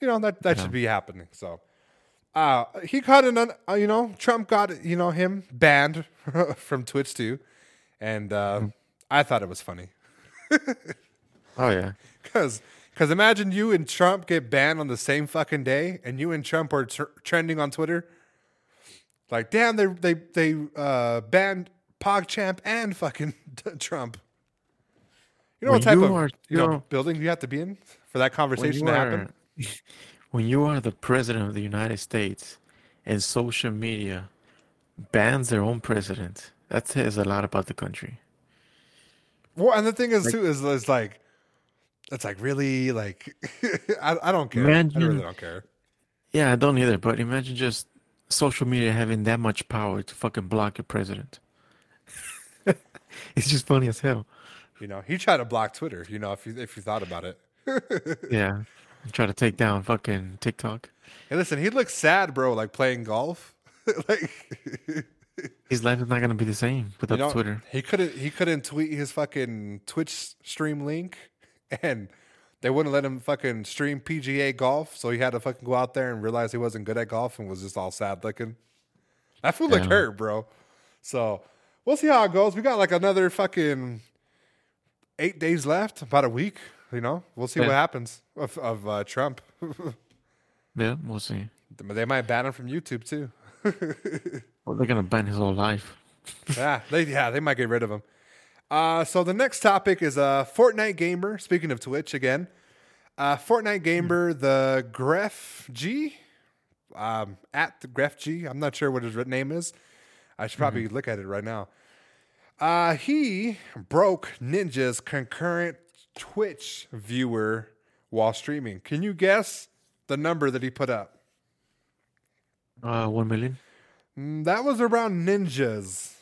You know that that should be happening. So, Uh, he got an, un- uh, you know, Trump got, you know, him banned from Twitch too. And uh, I thought it was funny. Oh yeah. Because cause imagine you and Trump get banned on the same fucking day and you and Trump are tr- trending on Twitter. Like, damn, they, they, they uh, banned PogChamp and fucking Trump. You know When what type you of are- you know, building you have to be in for that conversation to are, happen? when you are the president of the United States and social media bans their own president, that says a lot about the country. Well, and the thing is too is, is like, it's like really like, I, I don't care. I really don't care. Yeah, I don't either, but imagine just social media having that much power to fucking block your president. it's just funny as hell. You know, he tried to block Twitter. You know, if you if you thought about it. Yeah. Try to take down fucking TikTok. Hey, listen, he looks sad, bro. Like playing golf. like, His life is not gonna be the same without you know, Twitter. he couldn't he couldn't tweet his fucking Twitch stream link, and they wouldn't let him fucking stream PGA golf. So he had to fucking go out there and realize he wasn't good at golf and was just all sad looking. That fool looked hurt, bro. So we'll see how it goes. We got like another fucking eight days left, about a week. You know, we'll see what happens of, of uh, Trump. Yeah, we'll see. they might ban him from YouTube too. Well, they're gonna ban his whole life. yeah, they yeah they might get rid of him. Uh, so the next topic is a uh, Fortnite gamer. Speaking of Twitch again, uh, Fortnite gamer the Gref G, um, at the Gref G. I'm not sure what his name is. I should probably look at it right now. Uh, he broke Ninja's concurrent Twitch viewer while streaming. Can you guess the number that he put up? Uh, one million. Mm, That was around Ninja's.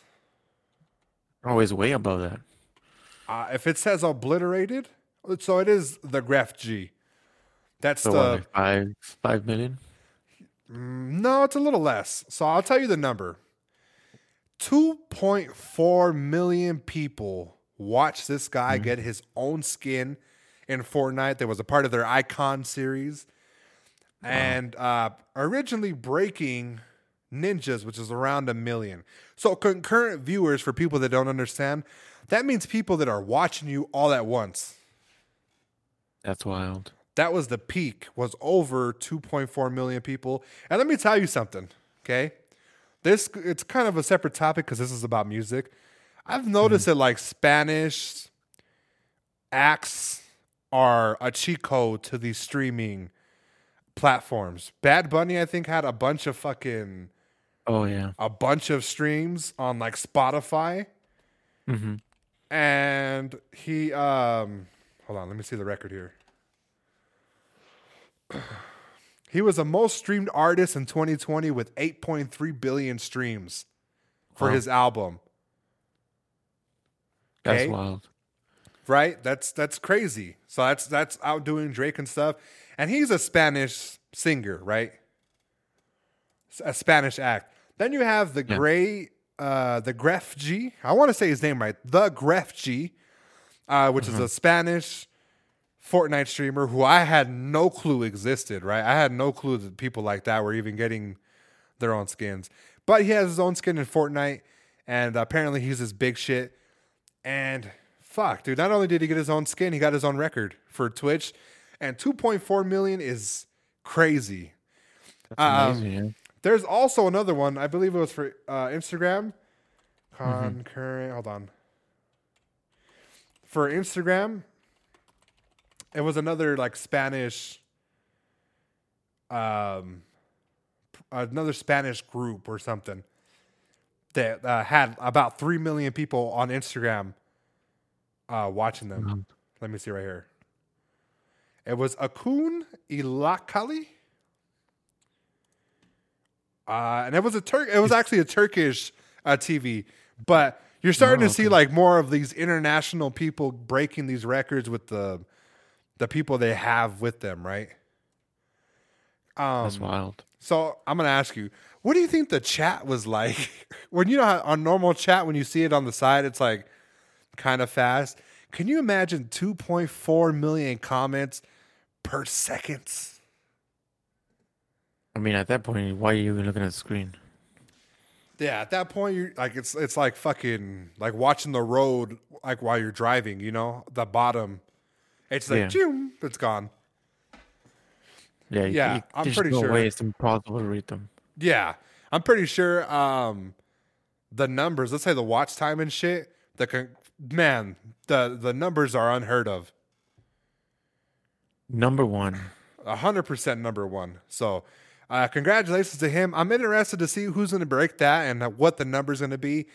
Always way above that. Uh, if it says obliterated, so it is the Gref G. That's So the what, like five five million. no, it's a little less. So I'll tell you the number. Two point four million people watched this guy get his own skin in Fortnite. That was a part of their Icon series, and uh, originally breaking ninjas, which is around a million. So concurrent viewers for people that don't understand, that means people that are watching you all at once. That's wild. that was the peak was over 2.4 million people and let me tell you something okay this it's kind of a separate topic because this is about music i've noticed mm-hmm. that like spanish acts are a cheat code to these streaming platforms bad bunny i think had a bunch of fucking Oh yeah. a bunch of streams on like spotify Mm-hmm. and he um hold on let me see the record here he was the most streamed artist in 2020 with 8.3 billion streams for Wow. his album That's Okay. wild. right that's that's crazy so that's that's outdoing drake and stuff and he's a spanish singer right a spanish act then you have the Yeah. gray uh the gref g i want to say his name right the gref g uh which is a spanish fortnite streamer who i had no clue existed right i had no clue that people like that were even getting their own skins but he has his own skin in fortnite and apparently he's this big shit and fuck, dude, not only did he get his own skin, he got his own record for Twitch. And 2.4 million is crazy. That's Um, amazing. yeah. There's also another one, I believe it was for uh, Instagram. Concurrent, hold on. For Instagram, it was another like Spanish, um, another Spanish group or something that uh, had about 3 million people on Instagram uh, watching them. Wow. Let me see right here. It was Akun Ilakali. Uh, and it was a Turk. It was actually a Turkish uh, TV, but you're starting Oh, to see like more of these international people breaking these records with the the people they have with them, right? Um, That's wild. so I'm gonna ask you, what do you think the chat was like when you know how on normal chat when you see it on the side, it's like kind of fast. Can you imagine 2.4 million comments per second? I mean, at that point, why are you even looking at the screen? Yeah, at that point, you like it's it's like fucking like watching the road like while you're driving. You know, the bottom, it's like Yeah. it's gone. Yeah, you- Yeah, you- I'm pretty no sure. way it's impossible to read them. Yeah, I'm pretty sure. Um, the numbers, let's say the watch time and shit. The con- man, the the numbers are unheard of. Number one. one, hundred percent number one. So, uh, congratulations to him. I'm interested to see who's going to break that and uh, what the number's going to be.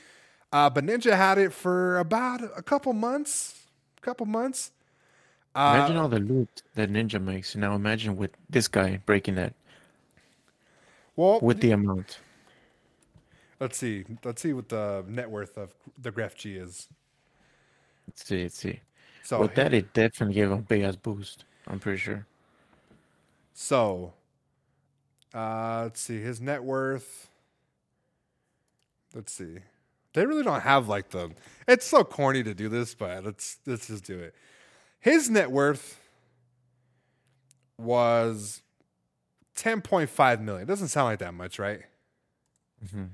Uh, but Ninja had it for about a couple months. A couple months. Uh, imagine all the loot that Ninja makes. Now imagine with this guy breaking that well, with the amount. let's see. Let's see what the net worth of the Gref G is. Let's see, let's see. So, With that, it definitely gave him a big ass boost. I'm pretty sure. So, uh, let's see his net worth. Let's see. They really don't have like the. It's so corny to do this, but let's let's just do it. His net worth was ten point five million. Doesn't sound like that much, right? Mhm.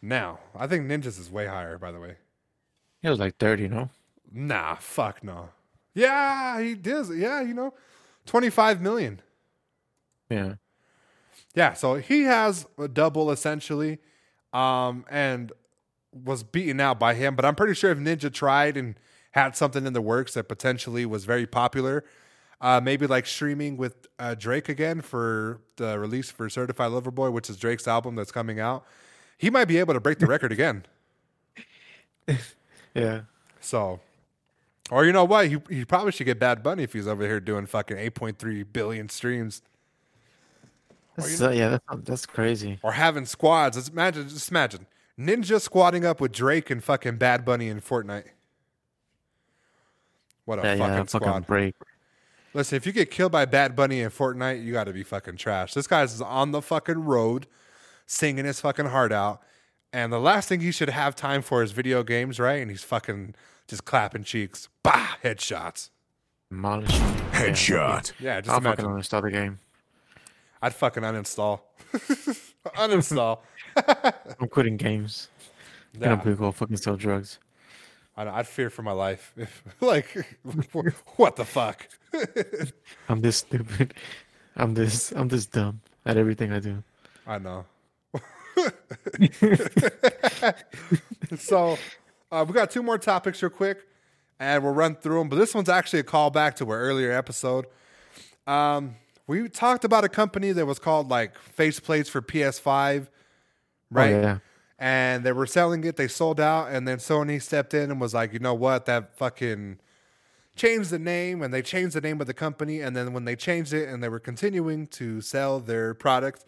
Now, I think Ninjas is way higher. By the way, He was like 30, no? nah, fuck no. Yeah, he did. Yeah, you know, twenty five million. Yeah. Yeah, so he has a double essentially, um, and was beaten out by him. But I'm pretty sure if Ninja tried and had something in the works that potentially was very popular, uh, maybe like streaming with uh, Drake again for the release for Certified Lover Boy, which is Drake's album that's coming out, he might be able to break the record again. Yeah. So, or you know what? He, he probably should get Bad Bunny if he's over here doing fucking 8.3 billion streams. That's, uh, yeah, that's, that's crazy. or having squads. Let's imagine, just imagine Ninja squatting up with Drake and fucking Bad Bunny in Fortnite. What a Yeah, fucking yeah, squad! fucking break. Listen, if you get killed by Bad Bunny in Fortnite, you got to be fucking trash. This guy's on the fucking road, singing his fucking heart out, and the last thing he should have time for is video games, right? And he's fucking just clapping cheeks, bah, headshots. Demolishing. Yeah. Headshot. Yeah, just I'll imagine. fucking uninstall the game. I'd fucking uninstall, uninstall. I'm quitting games. I'm Yeah. gonna go fucking sell drugs. I'd, I'd fear for my life. If, like, what the fuck? I'm this stupid. I'm this. I'm this dumb at everything I do. I know. so, uh, we got two more topics real quick, and we'll run through them. But this one's actually a callback to our earlier episode. Um, we talked about a company that was called like faceplates for PS5, right? Oh, yeah. and they were selling it. They sold out, and then Sony stepped in and was like, you know what, that fucking changed the name, and they changed the name of the company. And then when they changed it, and they were continuing to sell their product,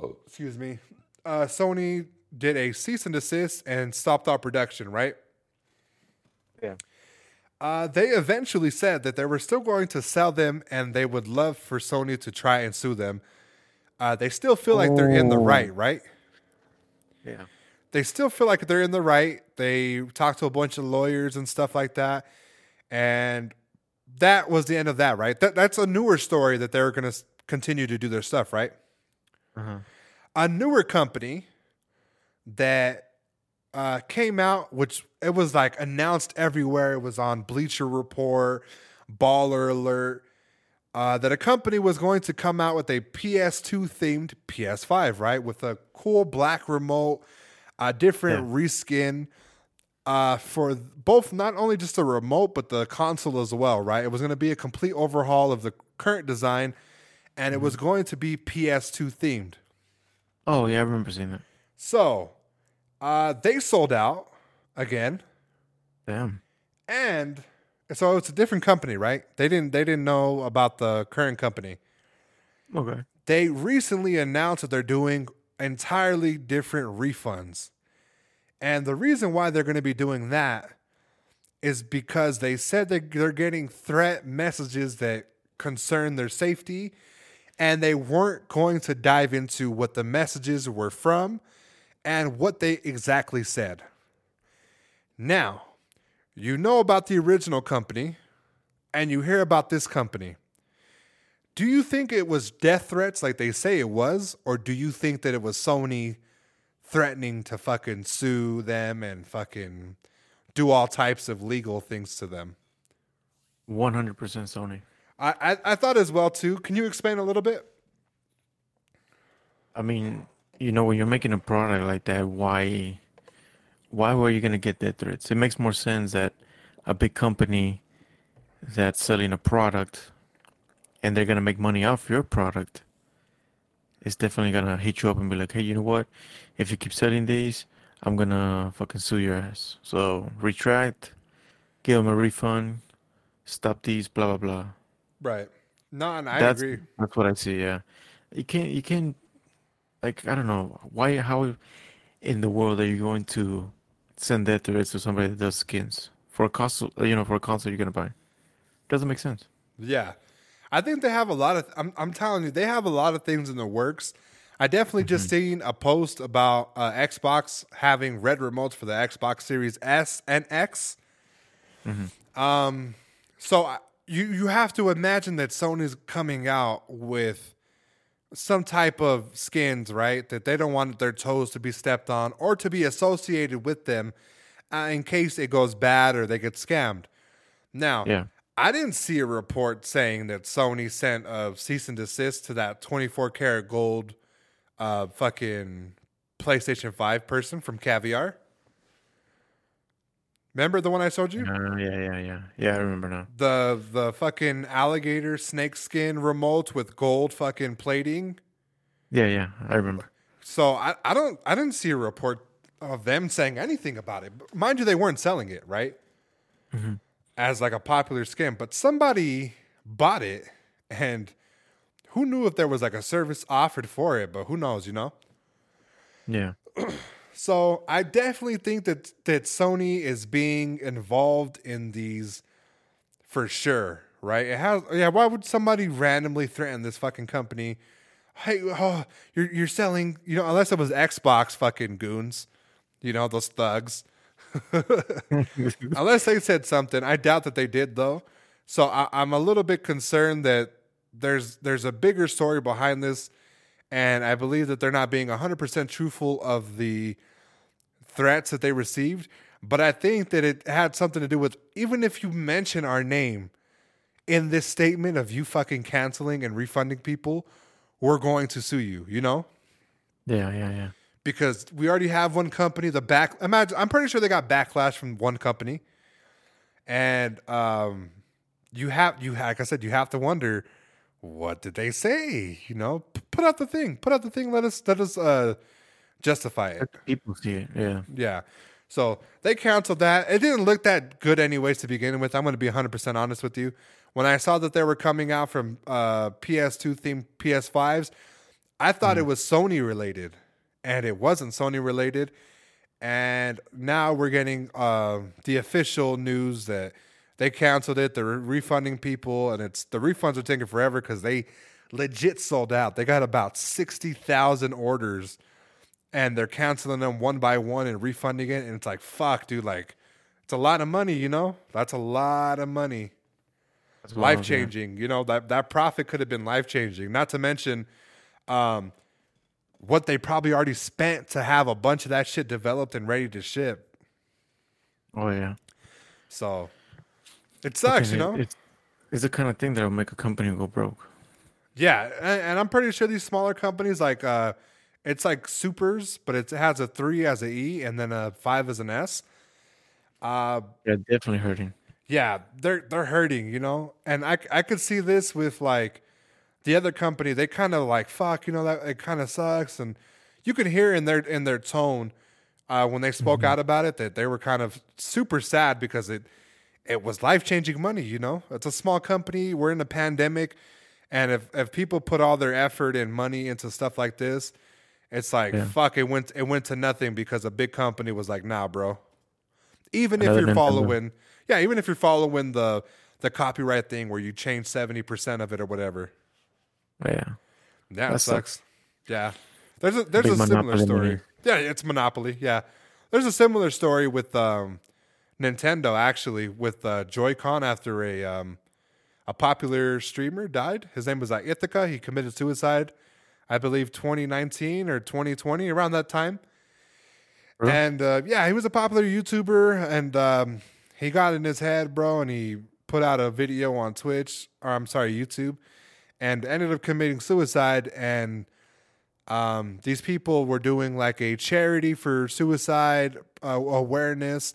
oh, excuse me, uh, Sony did a cease and desist and stopped all production. Right? Yeah. Uh, they eventually said that they were still going to sell them, and they would love for Sony to try and sue them. Uh, they still feel like they're in the Oh. right, right? Yeah. they still feel like they're in the right. They talked to a bunch of lawyers and stuff like that, and that was the end of that. Right? That that's a newer story that they're going to continue to do their stuff. Right? Uh-huh. A newer company that uh, came out, which it was like announced everywhere. It was on Bleacher Report, Baller Alert. Uh, that a company was going to come out with a PS2 themed PS5, right? With a cool black remote, a different reskin uh, for both not only just the remote, but the console as well, right? It was going to be a complete overhaul of the current design, and it was going to be PS2 themed. Oh yeah, I remember seeing that. So uh, they sold out again. Damn. and so it's a different company, right? They didn't they didn't know about the current company. Okay. They recently announced that they're doing entirely different refunds. And the reason why they're going to be doing that is because they said that they're getting threat messages that concern their safety and they weren't going to dive into what the messages were from and what they exactly said. Now, you know about the original company and you hear about this company. Do you think it was death threats like they say it was, or do you think that it was Sony threatening to fucking sue them and fucking do all types of legal things to them? One hundred percent Sony. I, I I thought as well too. Can you explain a little bit? I mean, you know, when you're making a product like that, why, why were you gonna get death threats? It makes more sense that a big company that's selling a product and they're gonna make money off your product is definitely gonna hit you up and be like, hey, you know what? If you keep selling these, I'm gonna fucking sue your ass. So retract, give them a refund, stop these, blah blah blah. Right. No, and I that's agree. that's what I see. Yeah, you can't you can't like I don't know why how in the world are you going to send that to somebody that does skins for a console? You know, for a console you're gonna buy. Doesn't make sense. Yeah. I think they have a lot of I'm I'm telling you, they have a lot of things in the works. I definitely just seen a post about uh, Xbox having red remotes for the Xbox Series S and X. Um, so I, you you have to imagine that Sony's coming out with some type of skins, right? That they don't want their toes to be stepped on or to be associated with them uh, in case it goes bad or they get scammed. Now, Yeah. I didn't see a report saying that Sony sent a cease and desist to that 24 karat gold uh, fucking PlayStation 5 person from Caviar. Remember the one I showed you? Uh, yeah, yeah, yeah, yeah. I remember now. The the fucking alligator snake skin remote with gold fucking plating. Yeah, yeah, I remember. So I, I don't I didn't see a report of them saying anything about it. But mind you, they weren't selling it, right? As like a popular skin, but somebody bought it and who knew if there was like a service offered for it, but who knows, you know? Yeah, So I definitely think that that Sony is being involved in these for sure, right? It has yeah, why would somebody randomly threaten this fucking company? Hey, oh, you're you're selling, you know, unless it was Xbox fucking goons, you know, those thugs. unless they said something, I doubt that they did though. So I, I'm a little bit concerned that there's there's a bigger story behind this, and I believe that they're not being 100% truthful of the threats that they received. But I think that it had something to do with even if you mention our name in this statement of you fucking canceling and refunding people, we're going to sue you. You know yeah, yeah, yeah. because we already have one company. The back, imagine, I'm pretty sure they got backlash from one company, and um, you have you like I said, you have to wonder what did they say. You know, P- put out the thing, put out the thing. Let us let us uh, justify it. People see it. Yeah, Yeah. So they canceled that. It didn't look that good, anyways, to begin with. I'm going to be 100% honest with you. When I saw that they were coming out from uh, PS2 themed PS5s, I thought it was Sony related, and it wasn't Sony related. And now we're getting uh, the official news that they canceled it. They're refunding people, and it's the refunds are taking forever because they legit sold out. They got about 60,000 orders and they're canceling them one by one and refunding it. And it's like, fuck, dude, like, it's a lot of money, you know? That's a lot of money. That's. Life changing, you know, that, that profit could have been life changing. Not to mention um, what they probably already spent to have a bunch of that shit developed and ready to ship. Oh yeah. So it sucks, Okay, you know? It's, it's the kind of thing that'll make a company go broke. Yeah, and, and I'm pretty sure these smaller companies like uh it's like supers, but it has a three as a E and then a five as an S. Uh Yeah, definitely hurting. yeah, they're they're hurting, you know. And I I could see this with like the other company. They kind of like fuck, you know that it kind of sucks, and you can hear in their in their tone uh, when they spoke out about it that they were kind of super sad because it it was life changing money. You know, it's a small company. We're in a pandemic, and if if people put all their effort and money into stuff like this, it's like Yeah. fuck. It went it went to nothing because a big company was like, nah, bro. Even Another if you're Nintendo. following, yeah, even if you're following the the copyright thing where you change seventy percent of it or whatever. Yeah. Yeah, That sucks. sucks. Yeah, there's a there's Big a similar story. Yeah, it's Monopoly. Yeah, there's a similar story with um, Nintendo actually with uh, Joy-Con after a um, a popular streamer died. His name was uh, Etika. He committed suicide, I believe, 2019 or 2020, around that time. Really? And uh, yeah, he was a popular YouTuber, and um, he got in his head, bro, and he put out a video on Twitch, or I'm sorry, YouTube, and ended up committing suicide. And um, these people were doing like a charity for suicide uh, awareness,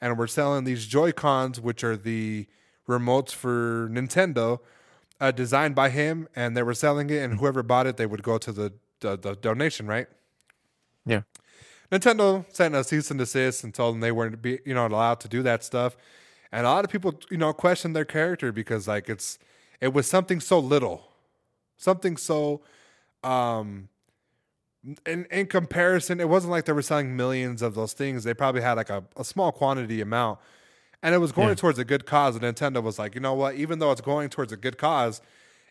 and were selling these Joy Cons, which are the remotes for Nintendo, uh, designed by him, and they were selling it, and whoever bought it, they would go to the the, the donation, right? Yeah. Nintendo sent a cease and desist and told them they weren't be you know allowed to do that stuff, and a lot of people you know questioned their character because like it's it was something so little, something so um in in comparison, it wasn't like they were selling millions of those things. They probably had like a, a small quantity amount, and it was going Yeah. towards a good cause. And Nintendo was like, you know what? Even though it's going towards a good cause,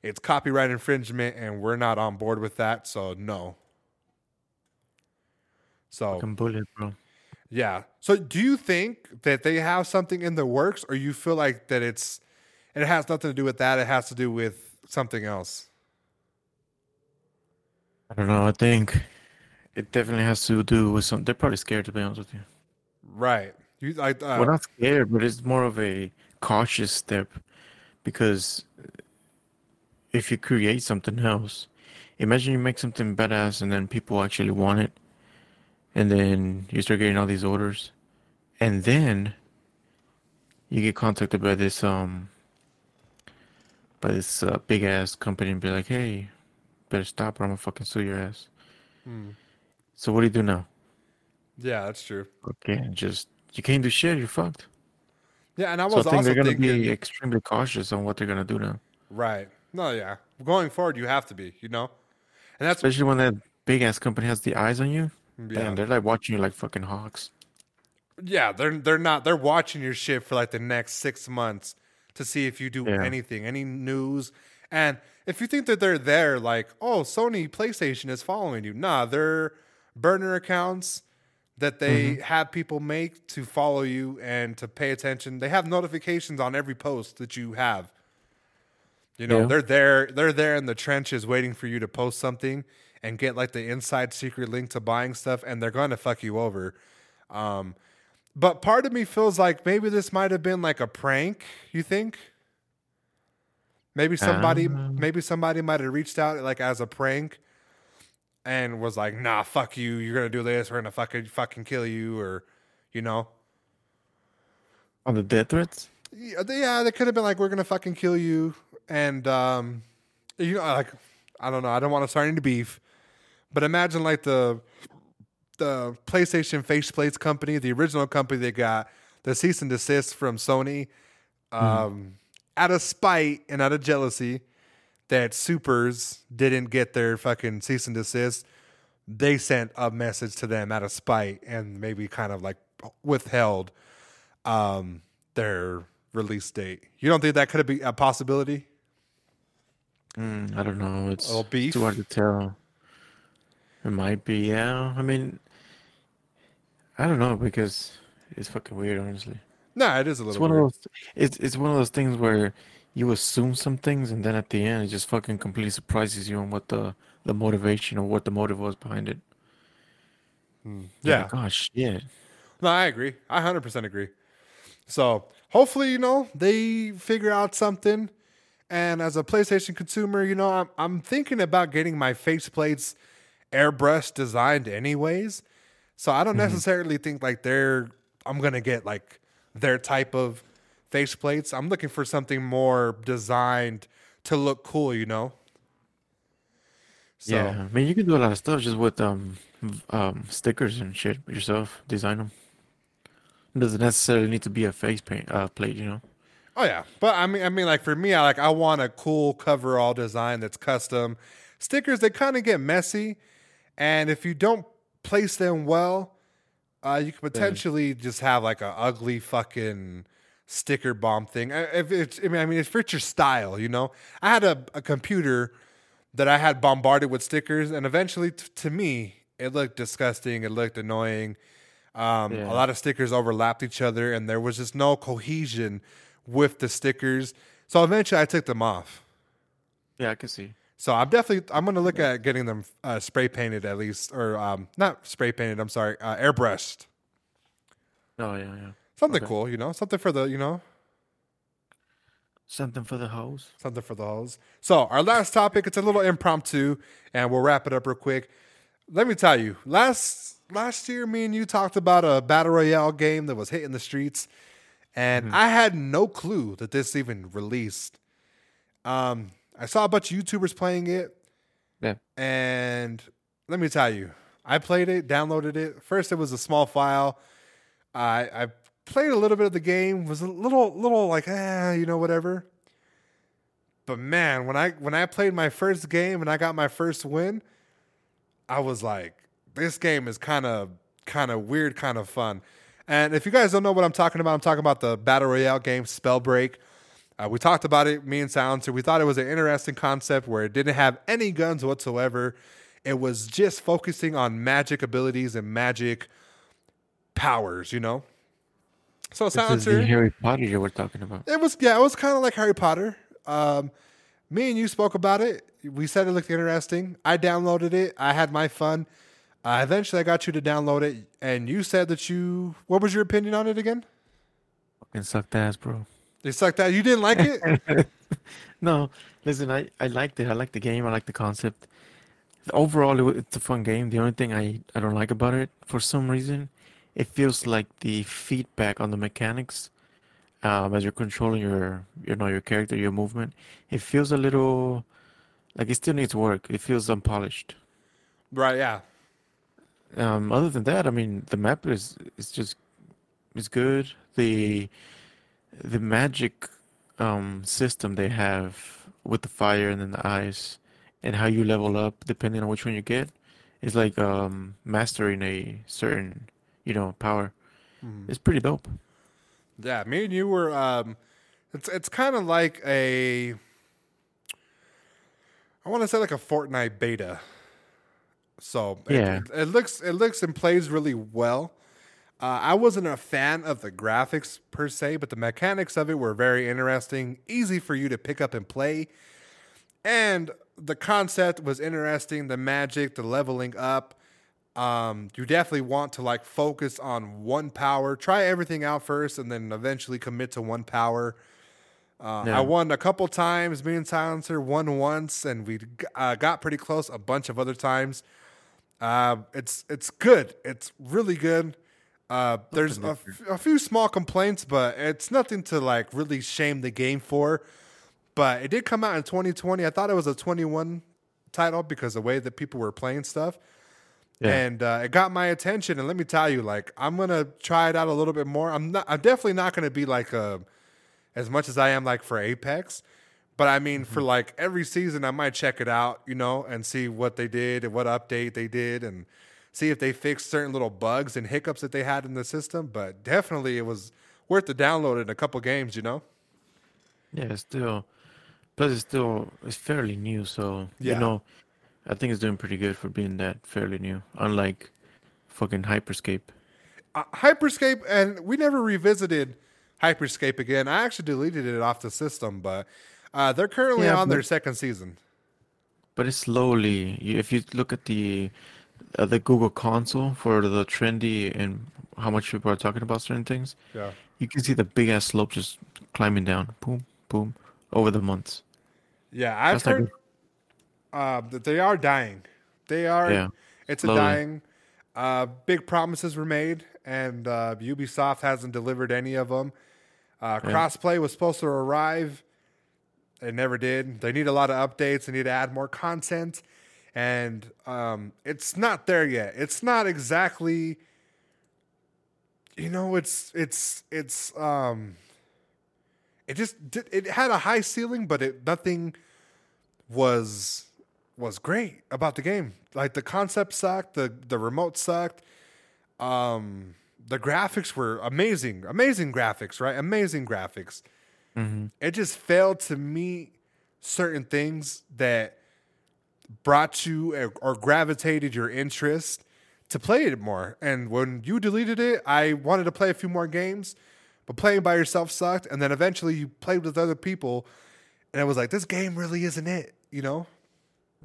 it's copyright infringement, and we're not on board with that. So no. So Fucking bullet, bro. yeah. So do you think that they have something in the works, or you feel like that it's it has nothing to do with that? It has to do with something else. I don't know. I think it definitely has to do with some. They're probably scared, to be honest with you. Right. You like uh, Well, not scared, but it's more of a cautious step because if you create something else, imagine you make something badass and then people actually want it, and then you start getting all these orders, and then you get contacted by this um by this uh, big ass company and be like, hey, better stop or I'm gonna fucking sue your ass. Hmm. So what do you do now? Yeah, that's true. Okay, just you can't do shit. You're fucked. Yeah, and I So I was think also they're gonna thinking, be extremely cautious on what they're gonna do now, right? No, yeah. Going forward, you have to be. You know, and that's especially when that big ass company has the eyes on you. yeah, Damn, they're like watching you like fucking hawks. yeah. They're they're not. They're watching your shit for like the next six months to see if you do Yeah. anything, any news, and if you think that they're there, like, oh, Sony PlayStation is following you. Nah, they're burner accounts that they Mm-hmm. have people make to follow you and to pay attention. They have notifications on every post that you have. You know, Yeah. they're there they're there in the trenches waiting for you to post something and get like the inside secret link to buying stuff and they're going to fuck you over. Um but part of me feels like maybe this might have been like a prank, you think? Maybe somebody Um. maybe somebody might have reached out like as a prank and was like, "Nah, fuck you. You're going to do this. We're going to fucking fucking kill you or you know." On the death threats? Yeah, they, yeah, they could have been like, "We're gonna fucking kill you," and um, you know, like, I don't know, I don't want to start any beef, but imagine like the the PlayStation faceplates company, the original company that got the cease and desist from Sony, um, out of spite and out of jealousy that Supers didn't get their fucking cease and desist. They sent a message to them out of spite and maybe kind of like withheld um, their release date. You don't think that could be a possibility? Mm, I don't know. It's too hard to tell. It might be, yeah. I mean, I don't know because it's fucking weird, honestly. No, it is a It's little one weird. of those. It's it's one of those things where you assume some things, and then at the end, it just fucking completely surprises you on what the the motivation or what the motive was behind it. Hmm. You're yeah. like, oh shit. No, I agree. I 100% agree. So hopefully, you know, they figure out something. And as a PlayStation consumer, you know, I'm, I'm thinking about getting my faceplates airbrush designed anyways. So I don't mm-hmm. necessarily think like they're, I'm going to get like their type of faceplates. I'm looking for something more designed to look cool, you know? So, Yeah, I mean, you can do a lot of stuff just with um um stickers and shit yourself. Design them. It doesn't necessarily need to be a face paint uh plate, you know. Oh yeah, but I mean, I mean, like for me, I like I want a cool coverall design that's custom. Stickers they kind of get messy, and if you don't place them well, uh, you could potentially just have like a ugly fucking sticker bomb thing. If it's, I mean, I mean, it fits your style, you know. I had a, a computer that I had bombarded with stickers, and eventually, t- to me, it looked disgusting. It looked annoying. Um, Yeah. A lot of stickers overlapped each other, and there was just no cohesion with the stickers. So eventually, I took them off. Yeah, I can see. So I'm definitely I'm gonna look at getting them uh, spray painted at least, or um, not spray painted. I'm sorry, uh, airbrushed. Oh yeah, yeah. Something Okay. cool, you know, something for the you know Something for the hose. something for the hoes. So our last topic, it's a little impromptu, and we'll wrap it up real quick. Let me tell you, last last year, me and you talked about a battle royale game that was hitting the streets, and I had no clue that this even released. Um, I saw a bunch of YouTubers playing it, Yeah. and let me tell you, I played it, downloaded it. First, it was a small file. I I played a little bit of the game. Was a little little like ah, you know whatever. But man, when I when I played my first game and I got my first win, I was like, this game is kind of kind of weird, kind of fun. And if you guys don't know what I'm talking about, I'm talking about the battle royale game Spellbreak. Uh, we talked about it, me and Silencer. We thought it was an interesting concept where it didn't have any guns whatsoever. It was just focusing on magic abilities and magic powers, you know. So This is the Harry Potter you were talking about. it was yeah, it was kind of like Harry Potter. Um, me and you spoke about it. We said it looked interesting. I downloaded it. I had my fun. Uh, eventually, I got you to download it, and you said that you. What was your opinion on it again? Fucking sucked ass, bro. It sucked ass. You didn't like it. No, listen, I, I liked it. I like the game. I like the concept. Overall, it, it's a fun game. The only thing I, I don't like about it, for some reason, it feels like the feedback on the mechanics, um, as you're controlling your, you know, your character, your movement, it feels a little like it still needs work. It feels unpolished. right? Yeah. Um, other than that, I mean, the map is is just is good. The the magic um system they have with the fire and then the ice and how you level up depending on which one you get is like um mastering a certain, you know, power. It's pretty dope. Yeah, me and you were. Um, it's it's kind of like a. I want to say like a Fortnite beta. So it- Yeah. it, looks it looks and plays really well. Uh, I wasn't a fan of the graphics per se, but the mechanics of it were very interesting, easy for you to pick up and play, and the concept was interesting. The magic, the leveling up. Um, you definitely want to like focus on one power. Try everything out first, and then eventually commit to one power. Uh, Yeah. I won a couple times. Me and Silencer won once, and we uh, got pretty close a bunch of other times. Uh, it's it's good. It's really good. Uh, there's a, f- a few small complaints, but it's nothing to like really shame the game for. But it did come out in 2020. I thought it was a 21 title because the way that people were playing stuff Yeah. and uh, it got my attention. And let me tell you, like I'm gonna try it out a little bit more. I'm not. I'm definitely not gonna be like uh as much as I am like for Apex. But I mean, for like every season, I might check it out, you know, and see what they did and what update they did, and see if they fixed certain little bugs and hiccups that they had in the system. But definitely, it was worth the download in a couple games, you know. Yeah, still plus it's still it's fairly new, so Yeah. you know, I think it's doing pretty good for being that fairly new. Unlike fucking Hyperscape. uh, Hyperscape, and we never revisited Hyperscape again. I actually deleted it off the system, but uh, they're currently Yeah, on their second season. But it's slowly. If you look at the uh, the Google console for the trendy and how much people are talking about certain things, Yeah. you can see the big ass slope just climbing down, boom, boom, over the months. Yeah, I've That's heard uh, they are dying. They are. Yeah, it's a dying. Uh, big promises were made, and uh, Ubisoft hasn't delivered any of them. Uh, Crossplay was supposed to arrive. It never did. They need a lot of updates. They need to add more content, and um, it's not there yet. It's not exactly. You know, it's it's it's um. It just did, it had a high ceiling, but it nothing was was great about the game. Like the concept sucked, the the remote sucked. Um, the graphics were amazing, amazing graphics, right? Amazing graphics. It just failed to meet certain things that brought you or, or gravitated your interest to play it more. And when you deleted it, I wanted to play a few more games, but playing by yourself sucked. And then eventually you played with other people, and it was like this game really isn't it, you know?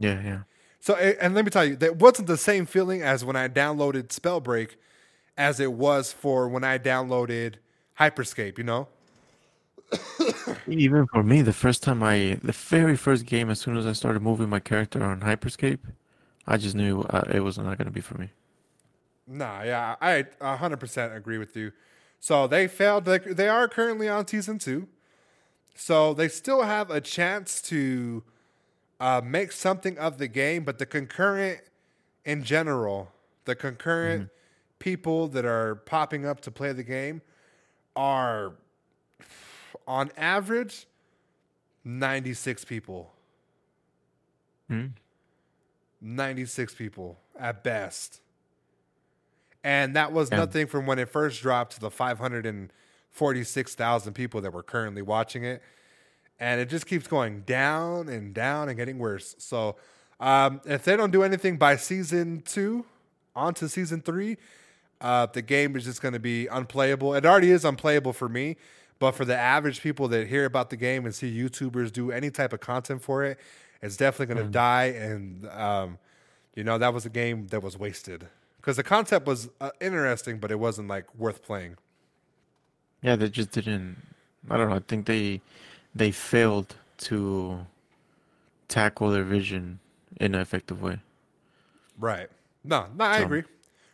Yeah, yeah. So, and let me tell you, that wasn't the same feeling as when I downloaded Spellbreak as it was for when I downloaded Hyperscape, you know? Even for me, the first time I, the very first game, as soon as I started moving my character on Hyperscape, I just knew uh, it was not going to be for me. Nah, yeah, I 100% agree with you. So they failed. They, they are currently on season two. So they still have a chance to uh, make something of the game, but the concurrent in general, the concurrent people that are popping up to play the game are on average 96 people. Hmm? 96 people at best. And that was Yeah. nothing from when it first dropped to the 546,000 people that were currently watching it. And it just keeps going down and down and getting worse. So, um, if they don't do anything by season two, on to season three, uh, the game is just going to be unplayable. It already is unplayable for me, but for the average people that hear about the game and see YouTubers do any type of content for it, it's definitely going to die. And um, you know that was a game that was wasted because the concept was uh, interesting, but it wasn't like worth playing. Yeah, they just didn't. I don't know. I think they they failed to tackle their vision in an effective way. Right? No, no, I So- agree.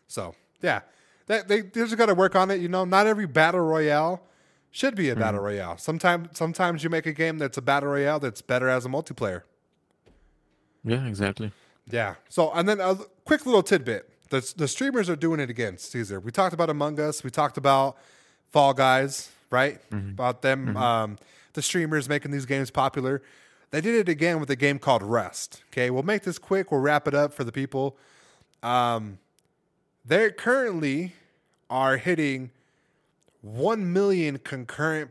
So yeah, that they, they just got to work on it. You know, not every battle royale should be a mm-hmm. battle royale. Sometimes, sometimes you make a game that's a battle royale that's better as a multiplayer. Yeah, exactly. Yeah. So, and then a quick little tidbit: the the streamers are doing it again. Caesar, we talked about Among Us. We talked about Fall Guys, right? Mm-hmm. About them, mm-hmm. um, the streamers making these games popular. They did it again with a game called Rust. Okay, we'll make this quick. We'll wrap it up for the people. Um, they currently are hitting one million concurrent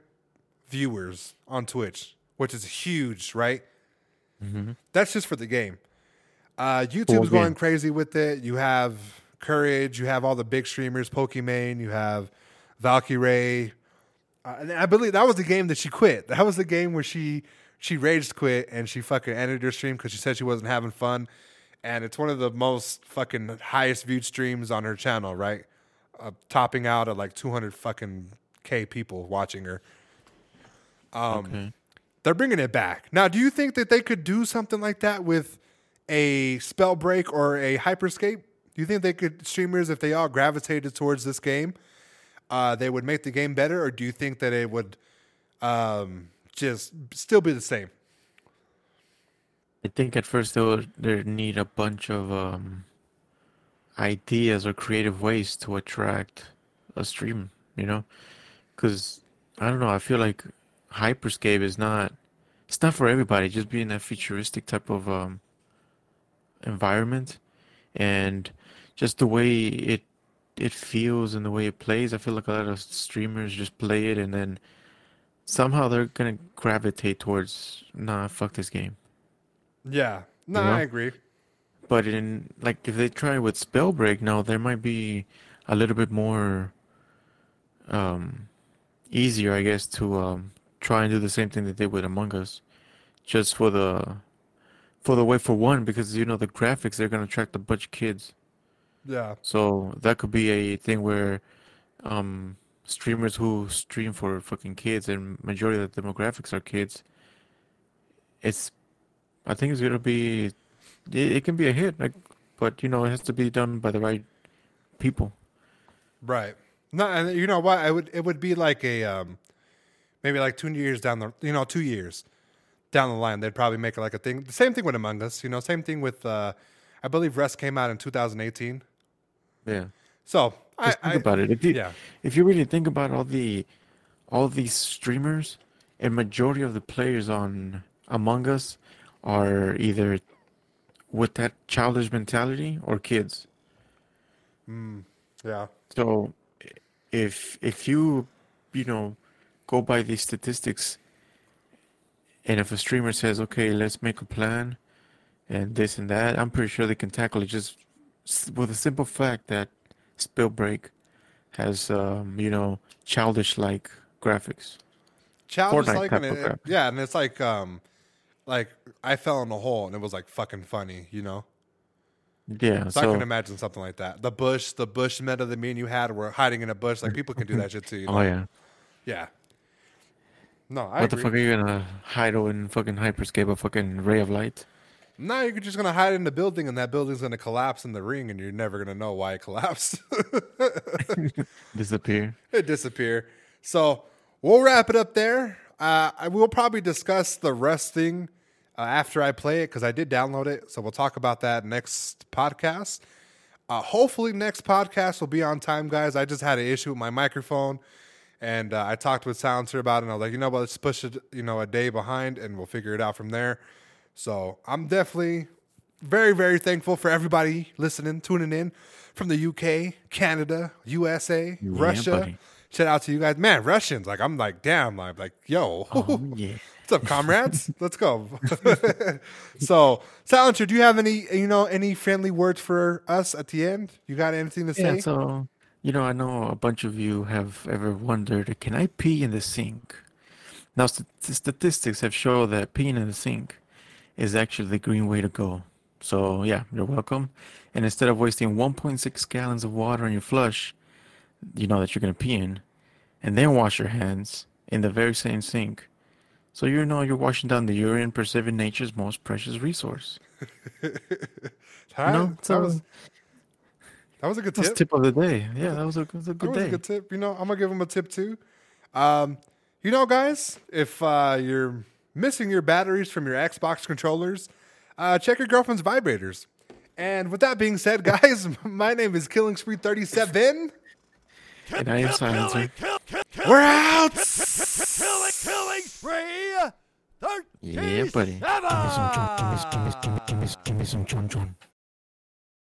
viewers on Twitch, which is huge, right? That's just for the game. Uh, YouTube's Full going crazy with it. You have Courage, you have all the big streamers, Pokimane, you have Valkyrae. Uh, and I believe that was the game that she quit. That was the game where she she raged quit and she fucking ended her stream because she said she wasn't having fun. And it's one of the most fucking highest viewed streams on her channel, right? Uh, topping out at like 200 fucking K people watching her. Um, okay. They're bringing it back. Now, do you think that they could do something like that with a Spellbreak or a hyperscape? Do you think they could streamers if they all gravitated towards this game, uh, they would make the game better, or do you think that it would um, just still be the same? I think at first they would they need a bunch of um, ideas or creative ways to attract a stream, you know? Because I don't know, I feel like Hyperscape is not it's not for everybody. Just being that futuristic type of um, environment and just the way it it feels and the way it plays. I feel like a lot of streamers just play it and then somehow they're gonna gravitate towards nah, fuck this game. Yeah, no, You know? I agree. But in like if they try with Spellbreak now, there might be a little bit more um easier, I guess, to um try and do the same thing that they did with Among Us. Just for the for the way for one, because you know the graphics they're gonna attract a bunch of kids. Yeah, So that could be a thing where um streamers who stream for fucking kids and majority of the demographics are kids. It's I think it's gonna be it, it can be a hit, like but you know it has to be done by the right people. right. No, and you know what? I would it would be like a um, maybe like two years down the you know two years down the line they'd probably make it like a thing. The same thing with Among Us. You know, same thing with uh, I believe Rust came out in 2018. Yeah. So I, Just think I about it. If you yeah. if you really think about all the all these streamers and majority of the players on Among Us are either with that childish mentality or kids. Hmm, yeah. So if if you you know go by these statistics and if a streamer says, "Okay, let's make a plan and this and that," I'm pretty sure they can tackle it just with the simple fact that Spellbreak has um, you know childish like graphics. childish like and it, crap. yeah, and it's like um, like I fell in a hole and it was like fucking funny, you know. Yeah, So, so, I can imagine something like that. The bush, the bush meta that me and you had, were hiding in a bush. Like people can do that shit too. You know? oh yeah. yeah. No, I What the fuck are you gonna hide in fucking hyperscape a fucking ray of light? No, you're just gonna hide in the building, and that building's gonna collapse in the ring, and you're never gonna know why it collapsed. Disappear. it disappear. So we'll wrap it up there. Uh, I will probably discuss the resting uh, after I play it because I did download it. So we'll talk about that next podcast. Uh, hopefully, next podcast will be on time, guys. I just had an issue with my microphone, and uh, I talked with Silencer about it. And I was like, you know what, let's push it, you know, a day behind, and we'll figure it out from there. So I'm definitely very, very thankful for everybody listening, tuning in from the UK, Canada, USA, Russia. buddy. Shout out to you guys, man. Russians, like I'm like, damn, like, like yo, Oh, yeah. what's up, comrades? Let's go. so, Silencer, do you have any, you know, any friendly words for us at the end? You got anything to say? Yeah, so you know, I know a bunch of you have ever wondered, can I pee in the sink? Now, st- statistics have shown that peeing in the sink is actually the green way to go. So yeah, you're welcome. And instead of wasting 1.6 gallons of water in your flush, you know that you're gonna pee in, and then wash your hands in the very same sink. So you know you're washing down the urine, preserving nature's most precious resource. You right, that was that was a good that's tip. tip of the day. Yeah, that was a, that was a That good was day. a good tip. You know, I'm gonna give them a tip too. Um, you know, guys, if uh, you're missing your batteries from your Xbox controllers, uh, check your girlfriend's vibrators. And with that being said, guys, my name is Killing Spree 37. And I am silencer. We're out. killing, killing spree. Yeah, buddy. Give me some, give me, give me, give me, give me some chon chon.